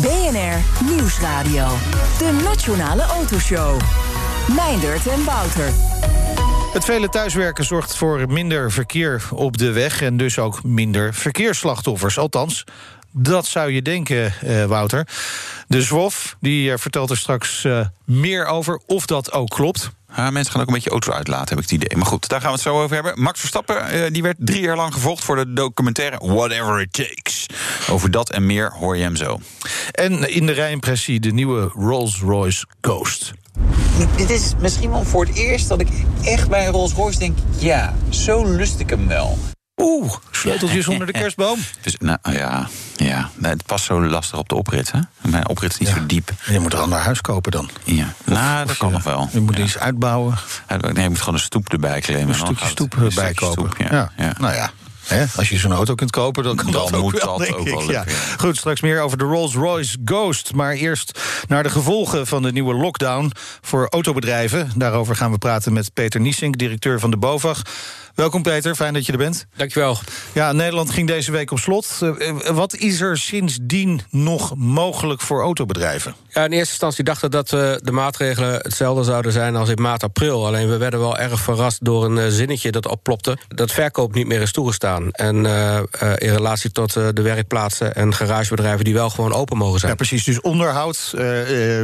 BNR Nieuwsradio. De Nationale Autoshow. Meindert en Wouter. Het vele thuiswerken zorgt voor minder verkeer op de weg... en dus ook minder verkeersslachtoffers. Althans, dat zou je denken, uh, Wouter. De ZWOF die uh, vertelt er straks uh, meer over of dat ook klopt. Ja, mensen gaan ook een beetje auto uitlaten, heb ik het idee. Maar goed, daar gaan we het zo over hebben. Max Verstappen die werd drie jaar lang gevolgd voor de documentaire Whatever It Takes. Over dat en meer hoor je hem zo. En in de rijimpressie de nieuwe Rolls-Royce Ghost. Dit is misschien wel voor het eerst dat ik echt bij een Rolls-Royce denk... ja, zo lust ik hem wel. Oeh, sleuteltjes onder de kerstboom. Dus, nou ja, ja. het past zo lastig op de oprit. Hè? Mijn oprit is niet Ja. zo diep. Je moet er een ander huis kopen dan. Ja. nou, dat kan je- nog wel. Je moet ja. iets uitbouwen, Nee, je moet gewoon een stoep erbij claimen. een stukje stoep. Een eh, stoep, ja. Ja. Nou ja. Hè, als je zo'n auto kunt kopen, dan kan Dan dat ook moet wel, dat ook wel ja. Goed, straks meer over de Rolls-Royce Ghost. Maar eerst naar de gevolgen van de nieuwe lockdown voor autobedrijven. Daarover gaan we praten met Peter Niesink, directeur van de BOVAG. Welkom Peter, fijn dat je er bent. Dankjewel. Ja, Nederland ging deze week op slot. Eh, eh, Wat is er sindsdien nog mogelijk voor autobedrijven? Ja, in eerste instantie dachten we dat eh, de maatregelen hetzelfde zouden zijn als in maart, april. Alleen we werden wel erg verrast door een zinnetje dat opplopte. Dat verkoop niet meer is toegestaan. En in relatie tot de werkplaatsen en garagebedrijven die wel gewoon open mogen zijn. Ja, precies. Dus onderhoud,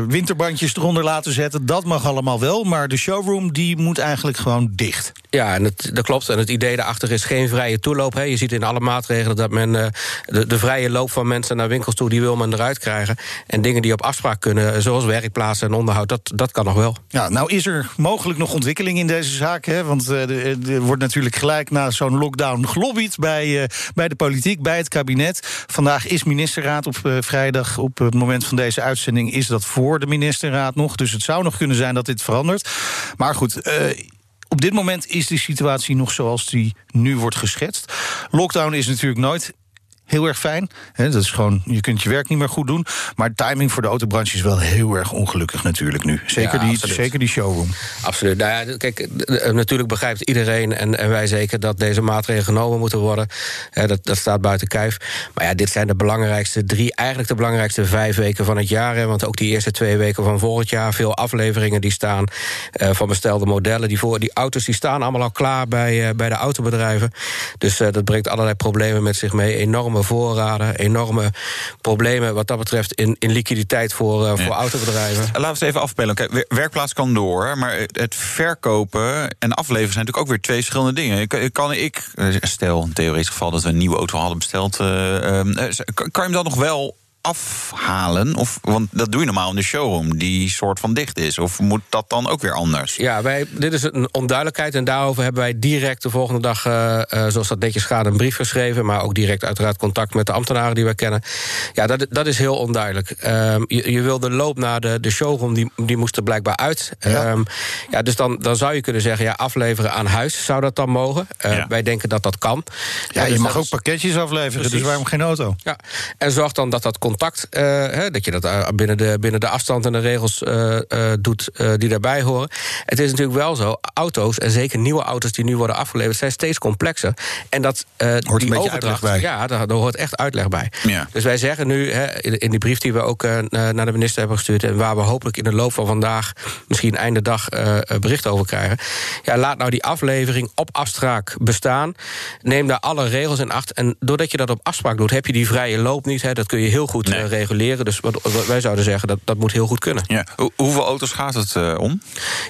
winterbandjes eronder laten zetten, dat mag allemaal wel. Maar de showroom die moet eigenlijk gewoon dicht. Ja, en dat klopt. En het idee daarachter is geen vrije toeloop. Hè. Je ziet in alle maatregelen dat men eh, de, de vrije loop van mensen naar winkels toe, die wil men eruit krijgen. En dingen die op afspraak kunnen, zoals werkplaatsen en onderhoud, dat, dat kan nog wel. Ja, nou is er mogelijk nog ontwikkeling in deze zaak. Hè? Want eh, er wordt natuurlijk gelijk na zo'n lockdown gelobbyd bij, eh, bij de politiek, bij het kabinet. Vandaag is ministerraad op eh, vrijdag. Op het moment van deze uitzending is dat voor de ministerraad nog. Dus het zou nog kunnen zijn dat dit verandert. Maar goed. Op dit moment is de situatie nog zoals die nu wordt geschetst. Lockdown is natuurlijk nooit heel erg fijn. Dat is gewoon, je kunt je werk niet meer goed doen. Maar timing voor de autobranche is wel heel erg ongelukkig natuurlijk nu. Zeker, Ja, die, absoluut. zeker die showroom. Absoluut. Nou ja, kijk, eh, natuurlijk begrijpt iedereen en, en wij zeker dat deze maatregelen genomen moeten worden. Dat, dat staat buiten kijf. Maar ja, dit zijn de belangrijkste drie, eigenlijk de belangrijkste vijf weken van het jaar. Want ook die eerste twee weken van volgend jaar, veel afleveringen die staan eh, van bestelde modellen. Die, voor, die auto's die staan allemaal al klaar bij, eh, bij de autobedrijven. Dus dat brengt allerlei problemen met zich mee. Enorme voorraden, enorme problemen wat dat betreft in, in liquiditeit voor, eh, voor autobedrijven. Laten we het even afspelen. Kijk, wer- werkplaats kan door, maar het verkopen en afleveren zijn natuurlijk ook weer twee verschillende dingen. Kan- Kan ik, eh, stel in theoretisch geval dat we een nieuwe auto hadden besteld, eh, eh, eh, kan kan je hem dan nog wel afhalen? Of, want dat doe je normaal in de showroom, die soort van dicht is. Of moet dat dan ook weer anders? Ja, wij, dit is een onduidelijkheid en daarover hebben wij direct de volgende dag, eh, eh, zoals dat netjes gaat, een brief geschreven. Maar ook direct uiteraard contact met de ambtenaren die wij kennen. Ja, dat, dat is heel onduidelijk. Ehm, je, je wil de loop naar de, de showroom, die, die moest er blijkbaar uit. Ja. Ja. ja, dus dan, dan zou je kunnen zeggen, ja, afleveren aan huis zou dat dan mogen. Eh, Ja. Wij denken dat dat kan. Ja, dus je mag dat ook is- pakketjes afleveren, dus waarom geen auto? ja, en zorg dan dat dat contact, eh, hè, dat je dat eh, binnen, de, binnen de afstand en de regels eh, doet die daarbij horen. Het is natuurlijk wel zo, auto's, en zeker nieuwe auto's die nu worden afgeleverd, zijn steeds complexer. En dat een die overdracht, uitleg bij. Ja, daar, daar hoort echt uitleg bij. Ja. Dus wij zeggen nu, hè, in, in die brief die we ook naar de minister hebben gestuurd, en waar we hopelijk in de loop van vandaag, misschien einde dag, bericht over krijgen. Ja, laat nou die aflevering op afspraak bestaan. Neem daar alle regels in acht. En doordat je dat op afspraak doet, heb je die vrije loop niet. Hè, dat kun je heel goed Nee. eh, reguleren. Dus wat, wat wij zouden zeggen, dat, dat moet heel goed kunnen. Ja. Hoe- hoeveel auto's gaat het eh, om?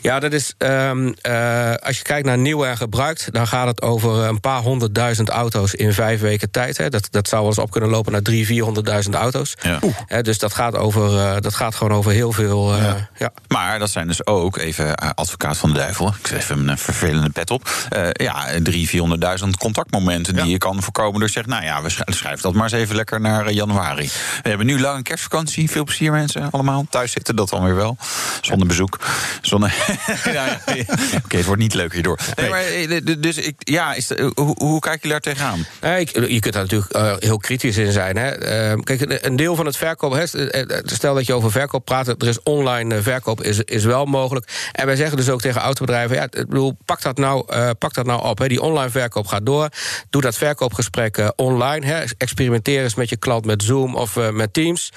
Ja, dat is. ehm, eh, als je kijkt naar nieuw en gebruikt, dan gaat het over een paar honderdduizend auto's in vijf weken tijd. Hè. Dat, dat zou wel eens op kunnen lopen naar drie, vierhonderdduizend auto's. Ja. Hè, dus dat gaat, over, dat gaat gewoon over heel veel. ja. Maar dat zijn dus ook, even advocaat van de duivel... ik zet even een vervelende pet op... ja, drie, vierhonderdduizend contactmomenten die je kan voorkomen... door te zeggen, nou ja, we sch- schrijven dat maar eens even lekker naar januari. We hebben nu lang een kerstvakantie. Veel plezier mensen allemaal. Thuis zitten dat dan weer wel. Zonder bezoek. Zonder... ja. Oké, het wordt niet leuk hierdoor. Nee, maar, eh, dus ik, ja, is de- hoe, hoe kijken jullie daar tegenaan? Nee, ik- je kunt daar natuurlijk eh, heel kritisch in zijn. Hè. Eh, kijk, een- deel van het verkoop... Hè, eh, stel dat je over verkoop praat... er is online eh, verkoop is, is wel mogelijk. En wij zeggen dus ook tegen autobedrijven... Ja, ik bedoel, pak, dat nou, eh, pak dat nou op. Hè. Die online verkoop gaat door. Doe dat verkoopgesprek eh, online. Hè. Experimenteer eens met je klant met Zoom of eh, met Teams.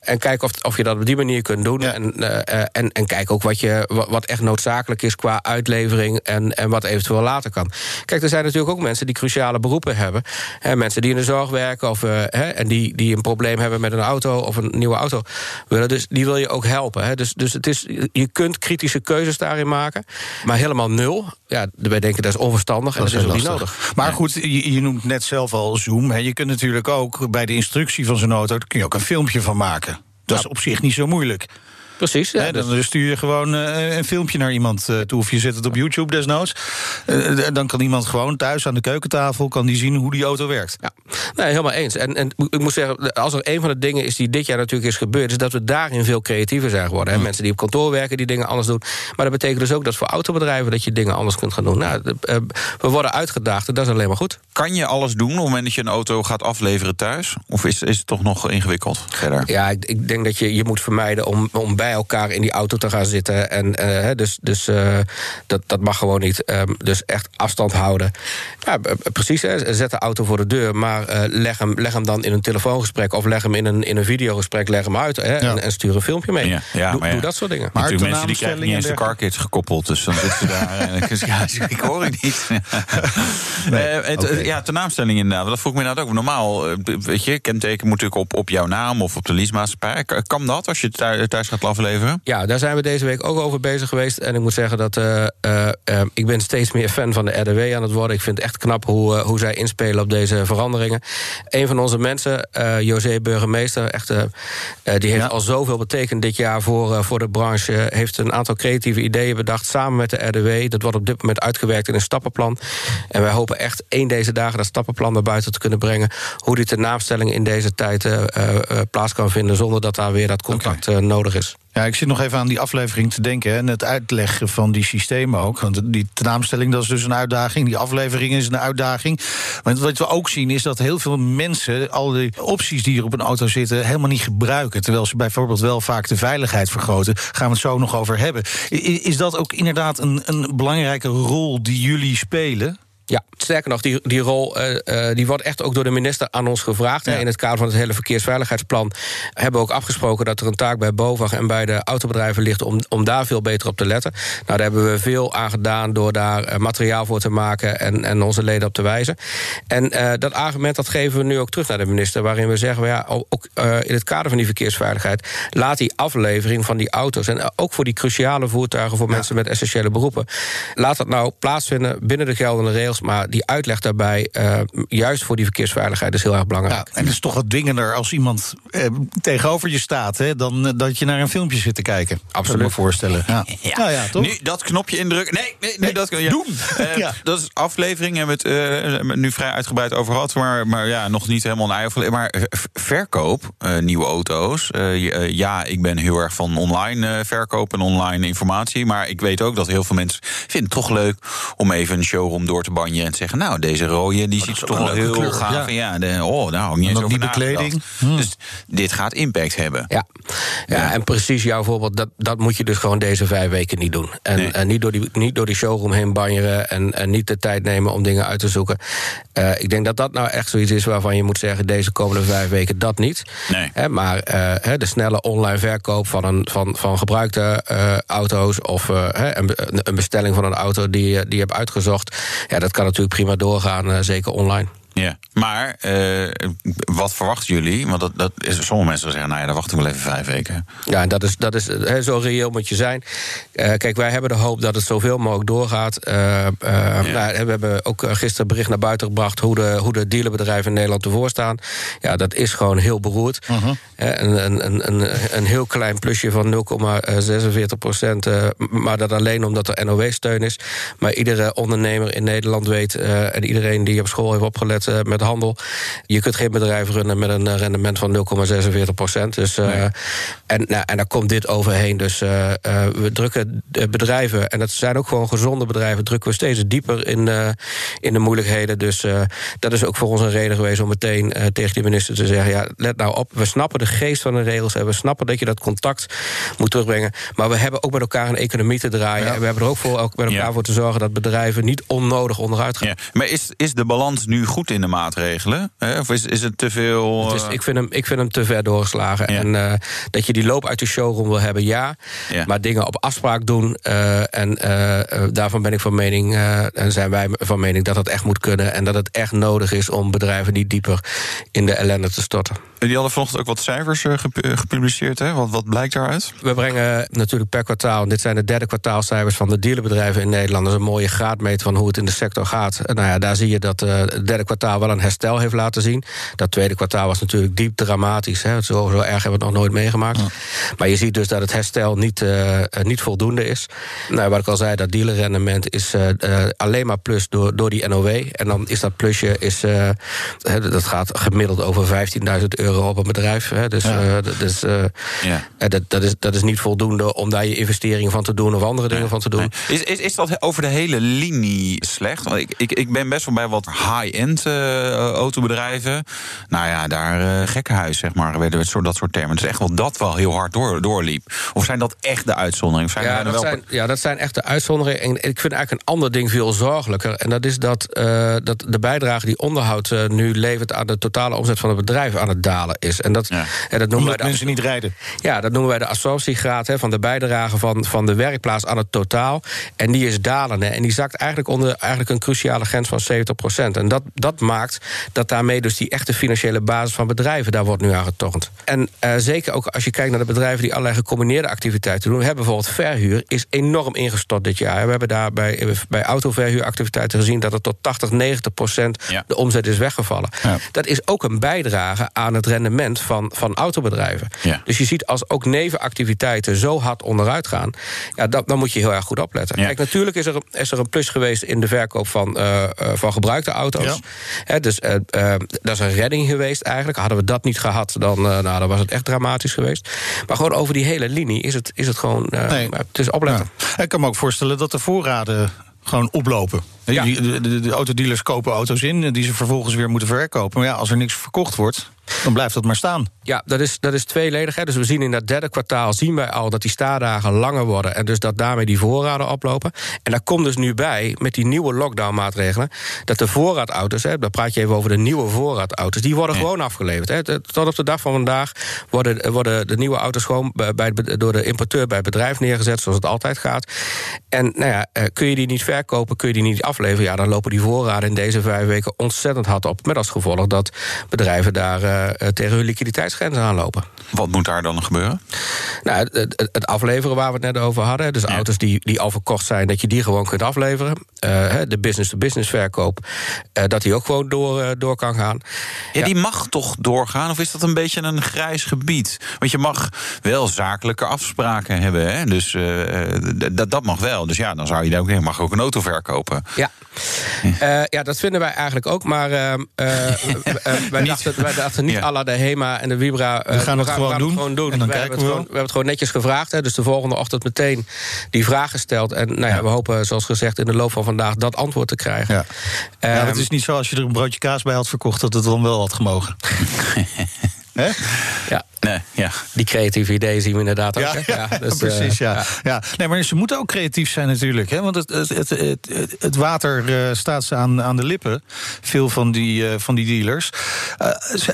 En kijk of, of je dat op die manier kunt doen. En, eh, eh, en, en kijk ook wat, je, wa- wat echt noodzakelijk is qua uitlevering... En, en wat eventueel later kan. Kijk, er zijn natuurlijk ook mensen die cruciale beroepen hebben. Hè, mensen die in de zorg werken of, eh, hè, en die, die een probleem hebben met een auto of een nieuwe auto willen. Dus die wil je ook helpen. Hè. Dus, dus het is, je kunt kritische keuzes daarin maken. Maar helemaal nul, ja, wij denken dat is onverstandig en is dat is ook niet nodig. Maar goed, je, je noemt net zelf al Zoom. Hè. Je kunt natuurlijk ook bij de instructie van zo'n auto... kun je ook een filmpje van maken. Dat is op zich niet zo moeilijk. Precies. Ja, Hè, dus- dan stuur je gewoon eh, een filmpje naar iemand eh, toe. Of je zet het op YouTube desnoods. Eh, dan kan iemand gewoon thuis aan de keukentafel... kan die zien hoe die auto werkt. Ja, nee, helemaal eens. En, en ik moet zeggen, als er een van de dingen is die dit jaar natuurlijk is gebeurd, is dat we daarin veel creatiever zijn geworden. Hè. Mensen die op kantoor werken, die dingen anders doen. Maar dat betekent dus ook dat voor autobedrijven dat je dingen anders kunt gaan doen. Nou, we worden uitgedaagd en dat is alleen maar goed. Kan je alles doen op het moment dat je een auto gaat afleveren thuis? Of is, is het toch nog ingewikkeld verder? Ja, ik, ik denk dat je je moet vermijden om, om bij elkaar in die auto te gaan zitten. En, eh, hè, dus dus eh, dat, dat mag gewoon niet. Ehm, dus echt afstand houden. Ja, precies. Hè, zet de auto voor de deur, maar eh, leg, hem, leg hem dan in een telefoongesprek of leg hem in een, in een videogesprek. Leg hem uit hè, en, en stuur een filmpje mee. Ja, ja, doe, ja. dat soort dingen. Maar natuurlijk mensen die krijgen niet eens de carkit gekoppeld. Dus dan zitten ze daar. en dan- ja, ik hoor het niet. Eh, het, oké. Ja, tenaamstelling inderdaad. Dat vroeg ik me inderdaad ook. Normaal, weet je, kenteken moet natuurlijk op, op jouw naam of op de leasemaatschappij. Kan- Kan dat als je thuis gaat afleveren? Ja, daar zijn we deze week ook over bezig geweest. En ik moet zeggen dat eh, eh, eh, ik ben steeds meer fan van de RDW aan het worden. Ik vind het echt knap hoe, hoe zij inspelen op deze veranderingen. Een van onze mensen, eh, José Burgemeester, echt, die heeft al zoveel betekend dit jaar voor, eh, voor de branche. Heeft een aantal creatieve ideeën bedacht samen met de RDW. Dat wordt op dit moment uitgewerkt in een stappenplan. En wij hopen echt één deze dagen dat stappenplan naar buiten te kunnen brengen. Hoe die naamstelling in deze tijd eh, eh, eh, plaats kan vinden zonder dat daar weer dat contact eh, nodig is. Ja, ik zit nog even aan die aflevering te denken. En het uitleggen van die systemen ook. Want die tenaamstelling dat is dus een uitdaging. Die aflevering is een uitdaging. Want wat we ook zien is dat heel veel mensen... al die opties die er op een auto zitten helemaal niet gebruiken. Terwijl ze bijvoorbeeld wel vaak de veiligheid vergroten. Gaan we het zo nog over hebben. Is dat ook inderdaad een, een belangrijke rol die jullie spelen? Ja, sterker nog, die, die rol eh, eh, die wordt echt ook door de minister aan ons gevraagd. Ja. In het kader van het hele verkeersveiligheidsplan hebben we ook afgesproken dat er een taak bij BOVAG en bij de autobedrijven ligt om, om daar veel beter op te letten. Nou, daar hebben we veel aan gedaan door daar eh, materiaal voor te maken en, en onze leden op te wijzen. En dat argument dat geven we nu ook terug naar de minister, waarin we zeggen, ja, ook in het kader van die verkeersveiligheid, laat die aflevering van die auto's en ook voor die cruciale voertuigen voor mensen met essentiële beroepen, laat dat nou plaatsvinden binnen de geldende regels. Maar die uitleg daarbij, eh, juist voor die verkeersveiligheid, is heel erg belangrijk. Ja, en het is toch wat dwingender als iemand eh, tegenover je staat... Hè, dan eh, dat je naar een filmpje zit te kijken. Absoluut. Kan me voorstellen. Ja. Nou ja, toch? Nu dat knopje indrukken. Nee, nee, nee, dat kan ja. doen. Ja. Dat is aflevering. Hebben we het eh, nu vrij uitgebreid over gehad. Maar, maar ja, nog niet helemaal een ei over. Maar verkoop, eh, nieuwe auto's. je- ja, ik ben heel erg van online eh, verkoop en online informatie. Maar ik weet ook dat heel veel mensen vinden het toch leuk om even een showroom door te banjen en zeggen: Nou, deze rode die ziet er toch een wel heel kleur, gaaf. ja. en Ja, de, oh, nou, ook niet eens over nagedacht. bekleding. Hm. Dus dit gaat impact hebben. Ja. Ja, en precies jouw voorbeeld, dat, dat moet je dus gewoon deze vijf weken niet doen. En, Nee. en niet, door die, niet door die showroom heen banjeren en, en niet de tijd nemen om dingen uit te zoeken. Eh, ik denk dat dat nou echt zoiets is waarvan je moet zeggen: deze komende vijf weken dat niet. Nee. Hè, maar eh, hè, de snelle online verkoop van, een, van, van gebruikte eh, auto's of eh, hè, een, een bestelling van een auto die, je- die je hebt uitgezocht, ja, dat kan natuurlijk prima doorgaan, eh, zeker online. Ja, maar eh, wat verwachten jullie? Want dat, dat is, sommige mensen zeggen, nou ja, dan wacht ik wel even vijf weken. Ja, en dat is, dat is zo reëel moet je zijn. Eh, kijk, wij hebben de hoop dat het zoveel mogelijk doorgaat. Eh, nou, we hebben ook gisteren bericht naar buiten gebracht hoe de, hoe de dealerbedrijven in Nederland ervoor staan. Ja, dat is gewoon heel beroerd. Hè, een, een, een, een, een heel klein plusje van 0,46 procent. maar dat alleen omdat er NOW-steun is. Maar iedere ondernemer in Nederland weet, en iedereen die op school heeft opgelet, met, uh, met handel. Je kunt geen bedrijf runnen met een rendement van 0,46 procent. Dus, nee. en, nou, en daar komt dit overheen. Dus we drukken bedrijven, en dat zijn ook gewoon gezonde bedrijven, drukken we steeds dieper in, in de moeilijkheden. Dus dat is ook voor ons een reden geweest om meteen tegen de minister te zeggen: ja, let nou op, we snappen de geest van de regels en we snappen dat je dat contact moet terugbrengen. Maar we hebben ook met elkaar een economie te draaien. En we hebben er ook voor, ook met elkaar voor te zorgen dat bedrijven niet onnodig onderuit gaan. Ja. Maar is, is de balans nu goed in de maatregelen? Of is, is het te veel. Het is, ik, vind hem, ik vind hem te ver doorgeslagen. En uh, dat je die loop uit de showroom wil hebben, ja. Maar dingen op afspraak doen. Uh, en uh, daarvan ben ik van mening. en zijn wij van mening dat het echt moet kunnen. En dat het echt nodig is om bedrijven niet dieper in de ellende te storten. Die hadden vanochtend ook wat cijfers gepubliceerd. Hè? Wat, wat blijkt daaruit? We brengen natuurlijk per kwartaal. Dit zijn de derde kwartaalcijfers van de dealerbedrijven in Nederland. Dat is een mooie graadmeter van hoe het in de sector gaat. Nou ja, daar zie je dat het derde kwartaal wel een herstel heeft laten zien. Dat tweede kwartaal was natuurlijk diep dramatisch. Hè. Zo, zo erg hebben we het nog nooit meegemaakt. Maar je ziet dus dat het herstel niet, uh, niet voldoende is. Nou, wat ik al zei, dat dealerrendement is uh, alleen maar plus door, door die NOW. En dan is dat plusje, is, dat gaat gemiddeld over 15.000 euro op een bedrijf. Hè. Dus, ja. dus ja. dat, dat, is, dat is niet voldoende om daar je investeringen van te doen of andere dingen van te doen. Is, is, is dat over de hele linie slecht? Want ik, ik, ik ben best wel bij wat high-end autobedrijven. Nou ja, daar uh, gekkenhuis, zeg maar, werden soort, dat soort termen. Dus echt wel dat wel heel hard door, doorliep. Of zijn dat echt de uitzonderingen? Zijn ja, dat wel... zijn, ja, dat zijn echt de uitzonderingen. En ik vind eigenlijk een ander ding veel zorgelijker. En dat is dat, uh, dat de bijdrage die onderhoud nu levert aan de totale omzet van het bedrijf aan het dalen is. En dat, ja. en dat noemen wij de, mensen niet rijden. Ja, dat noemen wij de absorptiegraad hè, van de bijdrage van, van de werkplaats aan het totaal. En die is dalende. En die zakt eigenlijk onder eigenlijk een cruciale grens van 70% En dat, dat maakt dat daarmee dus die echte financiële basis van bedrijven... daar wordt nu aan getornd. En uh, zeker ook als je kijkt naar de bedrijven... die allerlei gecombineerde activiteiten doen... we hebben bijvoorbeeld verhuur, is enorm ingestort dit jaar. We hebben daar bij, bij autoverhuuractiviteiten gezien... dat er tot 80, 90 procent ja. de omzet is weggevallen. Ja. Dat is ook een bijdrage aan het rendement van, van autobedrijven. Ja. Dus je ziet als ook nevenactiviteiten zo hard onderuit gaan... Ja, dat, dan moet je heel erg goed opletten. Kijk, natuurlijk is er, is er een plus geweest in de verkoop van, uh, van gebruikte auto's. Dus uh, dat is een redding geweest eigenlijk. Hadden we dat niet gehad, dan, nou, dan was het echt dramatisch geweest. Maar gewoon over die hele linie is het, is het gewoon nee. het is opletten. Ja. Ik kan me ook voorstellen dat de voorraden gewoon oplopen. Ja. De, de, de, autodealers kopen auto's in die ze vervolgens weer moeten verkopen. Maar ja, als er niks verkocht wordt, dan blijft dat maar staan. Ja, dat is, dat is tweeledig. Hè. Dus we zien in dat derde kwartaal zien wij al dat die staardagen langer worden. En dus dat daarmee die voorraden oplopen. En daar komt dus nu bij, met die nieuwe lockdown-maatregelen, dat de voorraadauto's, hè, dan praat je even over de nieuwe voorraadauto's, die worden gewoon afgeleverd. Hè. Tot op de dag van vandaag worden, worden de nieuwe auto's gewoon bij, door de importeur bij het bedrijf neergezet, zoals het altijd gaat. En nou ja, eh, kun je die niet verkopen, kun je die niet afleveren, ja, dan lopen die voorraden in deze vijf weken ontzettend hard op. Met als gevolg dat bedrijven daar uh, tegen hun liquiditeitsgrenzen aanlopen. Wat moet daar dan gebeuren? Nou, het, het, afleveren waar we het net over hadden. Dus auto's die, die al verkocht zijn, dat je die gewoon kunt afleveren. Uh, de business-to-business verkoop, uh, dat die ook gewoon door, door kan gaan. Ja, ja, die mag toch doorgaan? Of is dat een beetje een grijs gebied? Want je mag wel zakelijke afspraken hebben. Hè? Dus dat, dat mag wel. Dus ja, dan zou je daar ook, mag ook een auto verkopen. Ja. Uh, ja, dat vinden wij eigenlijk ook. Maar uh, wij, dachten, wij dachten niet alla de HEMA en de Vibra... we gaan het, gewoon, doen. Het gewoon doen. En dan we, hebben we, het gewoon, we hebben het gewoon netjes gevraagd. Hè, dus de volgende ochtend meteen die vraag gesteld. En nou ja, we hopen, zoals gezegd, in de loop van vandaag... dat antwoord te krijgen. Ja. Um, ja, het is niet zo als je er een broodje kaas bij had verkocht... dat het dan wel had gemogen. Hè? Ja. Nee, ja. Die creatieve ideeën zien we inderdaad ook. Ja, ja, ja dus, precies. Uh, ja. Ja. Nee, maar ze moeten ook creatief zijn natuurlijk. Hè? Want het, het, het, het, het water uh, staat ze aan, aan de lippen. Veel van die, uh, van die dealers.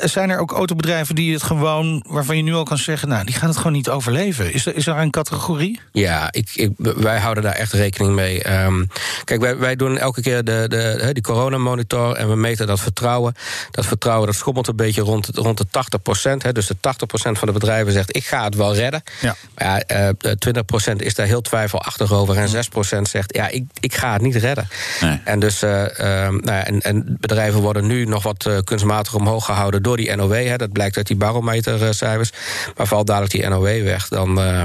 zijn er ook autobedrijven die het gewoon, waarvan je nu al kan zeggen, nou, die gaan het gewoon niet overleven? Is er, is er een categorie? Ja, ik, ik, wij houden daar echt rekening mee. Um, kijk, wij, wij doen elke keer de, de, die coronamonitor en we meten dat vertrouwen. Dat vertrouwen dat schommelt een beetje rond, rond de 80 procent. Dus de 80 van de bedrijven zegt: ik ga het wel redden. Ja. Maar ja, uh, 20% is daar heel twijfelachtig over. En 6% zegt: ja, ik, ik ga het niet redden. Nee. En dus uh, nou ja, en, en bedrijven worden nu nog wat kunstmatig omhoog gehouden door die NOW. Hè, dat blijkt uit die barometercijfers. Maar valt dadelijk die NOW weg, dan, uh,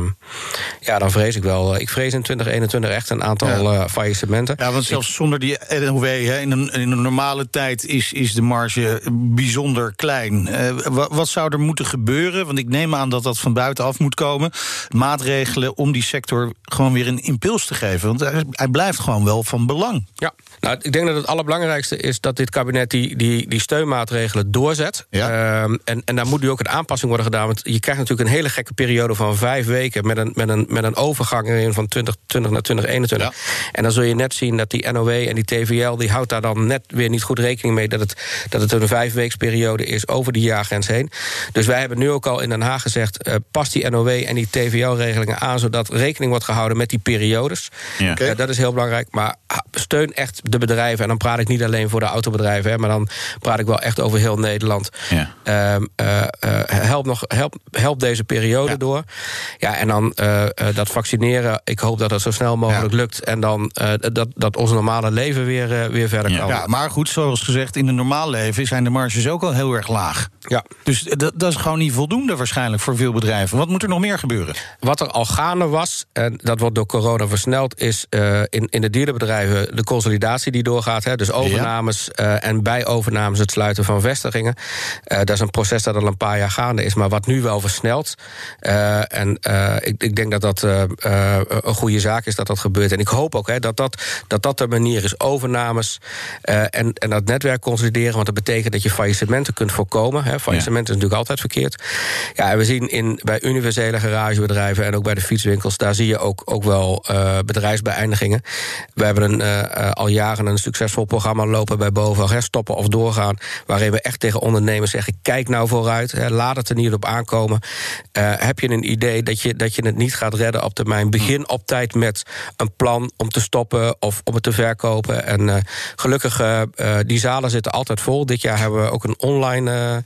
ja, dan vrees ik wel. Ik vrees in 2021 echt een aantal ja. faillissementen. Ja, want zelfs zonder die NOW, hè, in, een, in een normale tijd is, is de marge bijzonder klein. Wat zou er moeten gebeuren? Want ik neem aan dat dat van buitenaf moet komen. Maatregelen om die sector gewoon weer een impuls te geven. Want hij, hij blijft gewoon wel van belang. Ja, nou, ik denk dat het allerbelangrijkste is dat dit kabinet die, die, die steunmaatregelen doorzet. Ja. Um, en, en daar moet nu ook een aanpassing worden gedaan. Want je krijgt natuurlijk een hele gekke periode van vijf weken met een, met een, met een overgang erin van 2020 naar 2021. Ja. En dan zul je net zien dat die NOW en die TVL, die houdt daar dan net weer niet goed rekening mee dat het, dat het een vijfweeksperiode is over die jaargrens heen. Dus wij hebben nu ook al in Den Haag gezegd: uh, pas die NOW en die TVL-regelingen aan, zodat rekening wordt gehouden met die periodes. Ja. Uh, dat is heel belangrijk. Maar steun echt de bedrijven. En dan praat ik niet alleen voor de autobedrijven, hè, maar dan praat ik wel echt over heel Nederland. Ja. Uh, help, nog, help, help deze periode Ja. door. Ja, en dan uh, dat vaccineren. Ik hoop dat het zo snel mogelijk Ja. lukt. En dan uh, dat, dat ons normale leven weer, uh, weer verder Ja. kan. Ja, maar goed, zoals gezegd, in een normaal leven zijn de marges ook al heel erg laag. Ja. Dus dat, dat is gewoon niet voldoende waarschijnlijk voor veel bedrijven. Wat moet er nog meer gebeuren? Wat er al gaande was, en dat wordt door corona versneld, is uh, in, in de dierenbedrijven de consolidatie die doorgaat. Hè, dus overnames uh, en bij overnames het sluiten van vestigingen. Uh, dat is een proces dat al een paar jaar gaande is, maar wat nu wel versnelt. En ik, ik, denk dat dat een goede zaak is dat dat gebeurt. En ik hoop ook hè, dat, dat, dat dat de manier is. Overnames en, en dat netwerk consolideren, want dat betekent dat je faillissementen kunt voorkomen. Hè. Faillissement ja. is natuurlijk altijd verkeerd. Ja, en we zien in, bij universele garagebedrijven en ook bij de fietswinkels, daar zie je ook, ook wel uh, bedrijfsbeëindigingen. We hebben een, uh, al jaren een succesvol programma lopen bij BOVAG, hè, stoppen of doorgaan, waarin we echt tegen ondernemers zeggen: kijk nou vooruit, hè, laat het er niet op aankomen. Uh, heb je een idee dat je, dat je het niet gaat redden op termijn? Begin op tijd met een plan om te stoppen of om het te verkopen. En gelukkig, die zalen zitten altijd vol. Dit jaar hebben we ook een online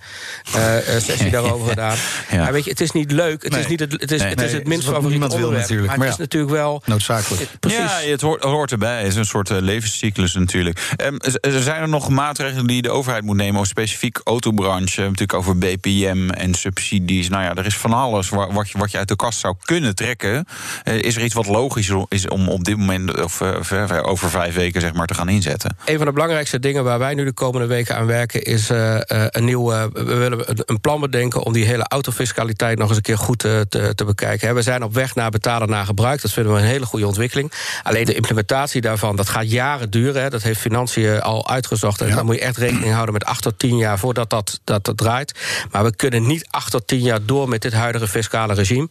sessie daarover gedaan. Ja. Maar weet je, het is niet leuk. Het Nee. is, niet het, het is, Nee. het, is Nee, het minst wat favoriete niemand wil onderwerp. natuurlijk, Maar, maar het is natuurlijk wel... Noodzakelijk. Precies. Ja, het hoort, hoort erbij. Het is een soort uh, levenscyclus natuurlijk. Um, er zijn er nog maatregelen die de overheid moet nemen... over specifiek autobranche, natuurlijk over BPM en subsidies. Nou ja, er is van alles waar, wat, je, wat je uit de kast zou kunnen trekken. Uh, is er iets wat logisch is om op dit moment... of uh, ver, ver, over vijf weken zeg maar, te gaan inzetten? Een van de belangrijkste dingen waar wij nu de komende weken aan werken... is een nieuw... we willen een plan bedenken om die hele autofiscaliteit... nog eens een keer goed te, te, te bekijken. We zijn op weg naar betalen naar gebruik. Dat vinden we een hele goede ontwikkeling. Alleen de implementatie daarvan, dat gaat jaren duren. Dat heeft financiën al uitgezocht. En ja. dan moet je echt rekening houden met acht tot tien jaar voordat dat, dat, dat draait. Maar we kunnen niet acht tot tien jaar door met dit huidige fiscale regime.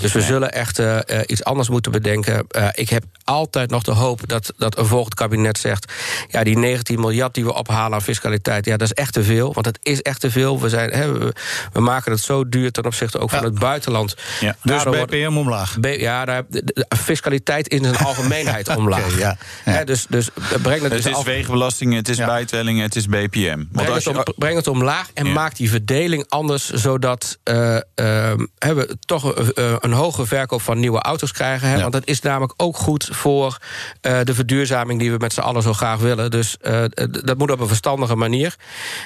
Dus we nee. zullen echt uh, iets anders moeten bedenken. Uh, ik heb altijd nog de hoop dat, dat een volgend kabinet zegt... ja, die 19 miljard die we ophalen aan fiscaliteit... ja, dat is echt te veel, want het is echt te veel. We, zijn, hè, we, we maken het zo duur ten opzichte ook ja. van het buitenland. Ja. Dus BPM omlaag? Ja, daar, de, de, fiscaliteit in zijn algemeenheid omlaag. Okay, ja. Dus, dus breng het, het dus is wegenbelastingen, het is ja. bijtellingen, het is BPM. Want breng, als je, het om, breng het omlaag en ja. maak die verdeling anders... zodat uh, uh, we toch uh, een hoge verkoop van nieuwe auto's krijgen. Hè? Want dat is namelijk ook goed voor uh, de verduurzaming... die we met z'n allen zo graag willen. Dus uh, dat moet op een verstandige manier.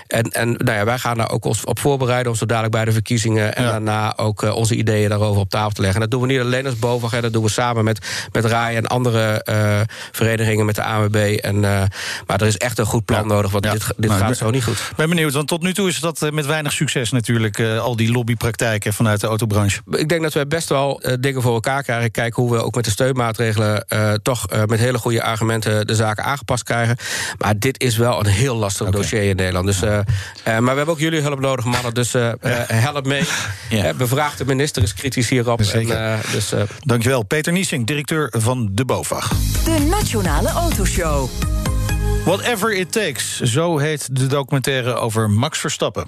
En, en nou ja, wij gaan daar ook ons op voorbereiden... om zo dadelijk bij de verkiezingen... en daarna ook uh, onze ideeën daarover op tafel te leggen. En dat doen we niet alleen als BOVAG, dat doen we samen met, met RAI... en andere uh, verenigingen met de ANWB. En, uh, maar er is echt een goed plan ja. nodig, want ja. dit, dit maar gaat ben, zo niet goed. Ik ben benieuwd, want tot nu toe is dat met weinig succes natuurlijk... Al die lobbypraktijken vanuit de autobranche. Ik denk dat we best wel dingen voor elkaar krijgen. Kijken hoe we ook met de steunmaatregelen... Toch met hele goede argumenten de zaken aangepast krijgen. Maar dit is wel een heel lastig okay. dossier in Nederland. Dus, maar we hebben ook jullie hulp nodig, mannen. Dus help mee. Ja. Bevraag de minister is kritisch hierop. Zeker. En, dus, Dankjewel. Peter Niesing, directeur van de BOVAG. De Nationale Autoshow. Whatever it takes, zo heet de documentaire over Max Verstappen.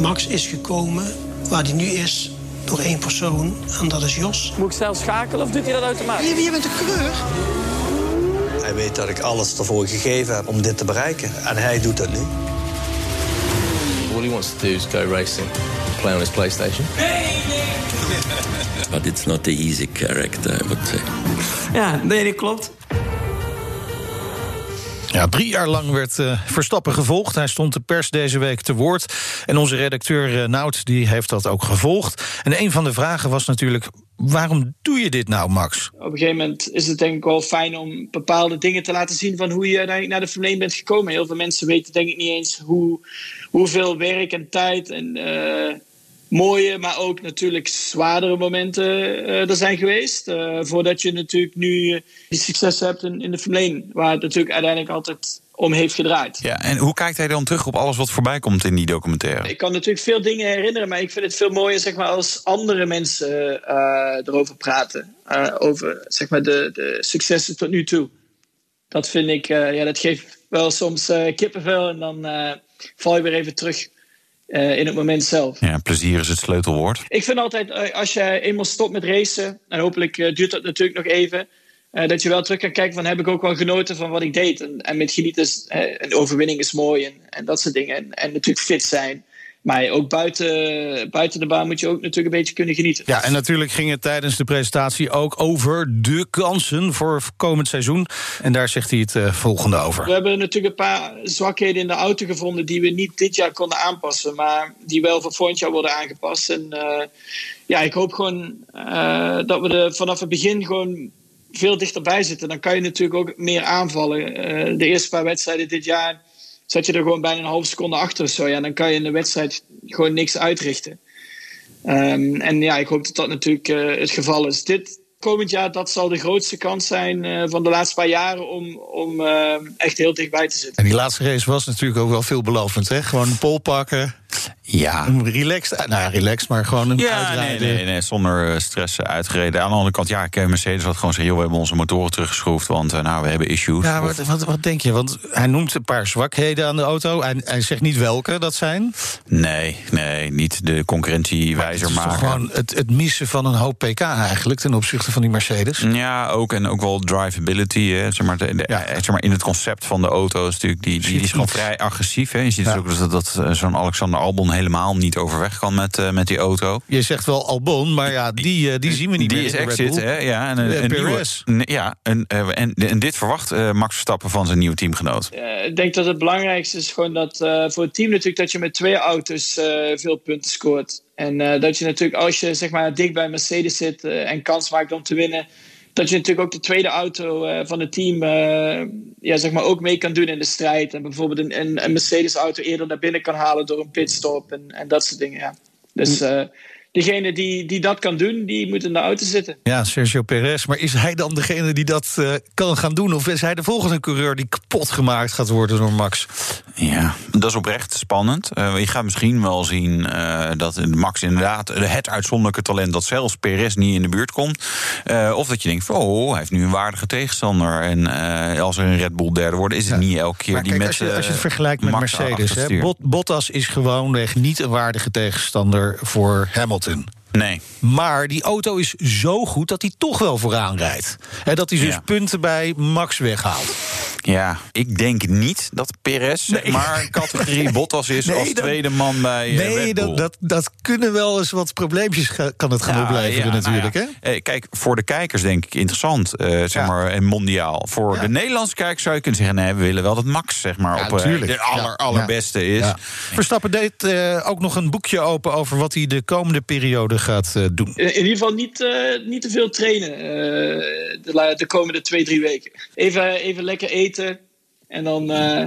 Max is gekomen waar hij nu is door één persoon, en dat is Jos. Moet ik zelf schakelen of doet hij dat automatisch? Je, je bent de coureur. Hij weet dat ik alles ervoor gegeven heb om dit te bereiken. En hij doet dat nu. All he wants to do is go racing. play on his PlayStation. But it's not the easy character, I would say. Ja, nee, dat klopt. Ja, drie jaar lang werd uh, Verstappen gevolgd. Hij stond de pers deze week te woord. En onze redacteur uh, Nout die heeft dat ook gevolgd. En een van de vragen was natuurlijk... waarom doe je dit nou, Max? Op een gegeven moment is het denk ik wel fijn om bepaalde dingen te laten zien... van hoe je naar de Formule 1 bent gekomen. Heel veel mensen weten denk ik niet eens hoe, hoeveel werk en tijd... en uh, mooie, maar ook natuurlijk zwaardere momenten uh, er zijn geweest. Uh, voordat je natuurlijk nu die succes hebt in, in de Formule 1. Waar het natuurlijk uiteindelijk altijd om heeft gedraaid. Ja, en hoe kijkt hij dan terug op alles wat voorbij komt in die documentaire? Ik kan natuurlijk veel dingen herinneren, maar ik vind het veel mooier zeg maar, als andere mensen uh, erover praten. over zeg maar, de, de successen tot nu toe. Dat vind ik, ja, dat geeft wel soms kippenvel en dan val je weer even terug uh, in het moment zelf. Ja, plezier is het sleutelwoord. Ik vind altijd, uh, als je eenmaal stopt met racen, en hopelijk uh, duurt dat natuurlijk nog even, dat je wel terug kan kijken van heb ik ook wel genoten van wat ik deed. En, en met genieten, is, een overwinning is mooi en, en dat soort dingen. En, en natuurlijk fit zijn. Maar ook buiten, buiten de baan moet je ook natuurlijk een beetje kunnen genieten. Ja, en natuurlijk ging het tijdens de presentatie ook over de kansen voor komend seizoen. En daar zegt hij het uh, volgende over. We hebben natuurlijk een paar zwakheden in de auto gevonden die we niet dit jaar konden aanpassen, maar die wel voor volgend jaar worden aangepast. En uh, ja, ik hoop gewoon uh, dat we er vanaf het begin gewoon veel dichterbij zitten. Dan kan je natuurlijk ook meer aanvallen. de eerste paar wedstrijden dit jaar zat je er gewoon bijna een halve seconde achter zo. Ja, dan kan je in de wedstrijd gewoon niks uitrichten. Um, en ja, ik hoop dat dat natuurlijk uh, het geval is. Dit komend jaar, dat zal de grootste kans zijn uh, van de laatste paar jaren om, om uh, echt heel dichtbij te zitten. En die laatste race was natuurlijk ook wel veelbelovend, hè? Gewoon een pol pakken. Ja. Relaxed, nou ja, relaxed, maar gewoon een ja, uitrijden. Nee, nee, nee, zonder uh, stress uitgereden. Aan de andere kant, ja, ik heb Mercedes wat gewoon zeggen... joh, we hebben onze motoren teruggeschroefd, want uh, nou, we hebben issues. Ja, wat, wat, wat, denk je? Want hij noemt een paar zwakheden aan de auto. Hij, hij zegt niet welke dat zijn. Nee, nee, niet de concurrentie wijzer maken. gewoon het, het missen van een hoop pk eigenlijk... ten opzichte van die Mercedes. Ja, ook. En ook wel drivability. Hè. Zeg, maar, de, de, ja. zeg maar, in het concept van de auto is natuurlijk... die, die, die is gewoon vrij agressief. Hè. Je ziet ja. dus ook dat, dat zo'n Alexander Albon helemaal niet overweg kan met, uh, met die auto. Je zegt wel Albon, maar ja, die, uh, die zien we niet die meer. Die is exit, hè? Ja, en, een Perez. Nieuwe, ja, en, en, en dit verwacht Max Verstappen van zijn nieuwe teamgenoot. ik denk dat het belangrijkste is gewoon dat voor het team natuurlijk dat je met twee auto's veel punten scoort. En dat je natuurlijk als je zeg maar dicht bij Mercedes zit en kans maakt om te winnen dat je natuurlijk ook de tweede auto uh, van het team uh, ja, zeg maar ook mee kan doen in de strijd. En bijvoorbeeld een, een, een Mercedes-auto eerder naar binnen kan halen door een pitstop en, en dat soort dingen. Ja. Dus uh, degene die, die dat kan doen, die moet in de auto zitten. Ja, Sergio Perez. Maar is hij dan degene die dat kan gaan doen? Of is hij de volgende coureur die kapot gemaakt gaat worden door Max? Ja, dat is oprecht spannend. Uh, je gaat misschien wel zien uh, dat Max inderdaad het uitzonderlijke talent dat zelfs Perez niet in de buurt komt. Uh, of dat je denkt, oh, hij heeft nu een waardige tegenstander. En als er een Red Bull derde wordt, is het ja. niet elke keer maar die kijk, met. Als je, als je het vergelijkt met Max Mercedes, hè, Bot, Bottas is gewoonweg niet een waardige tegenstander voor Hamilton. Wahnsinn. Nee. Maar die auto is zo goed dat hij toch wel vooraan rijdt. En dat hij dus Ja. punten bij Max weghaalt. Ja, ik denk niet dat Perez Nee. maar categorie Bottas is Nee, als dat- tweede man bij eh, Nee, Red Bull. dat, dat, dat kunnen wel eens wat probleempjes kan het gaan Ja, opleveren ja, nou natuurlijk. ja. hè? Eh, Kijk, voor de kijkers denk ik interessant, eh, zeg maar, en mondiaal. Voor de Nederlandse kijkers zou je kunnen zeggen... nee, we willen wel dat Max zeg maar, op de aller, allerbeste is. Verstappen deed eh, ook nog een boekje open over wat hij de komende periode gaat eh, doen. In, in ieder geval niet, eh, niet te veel trainen eh, de, de komende twee, drie weken. Even, even lekker eten. En dan eh,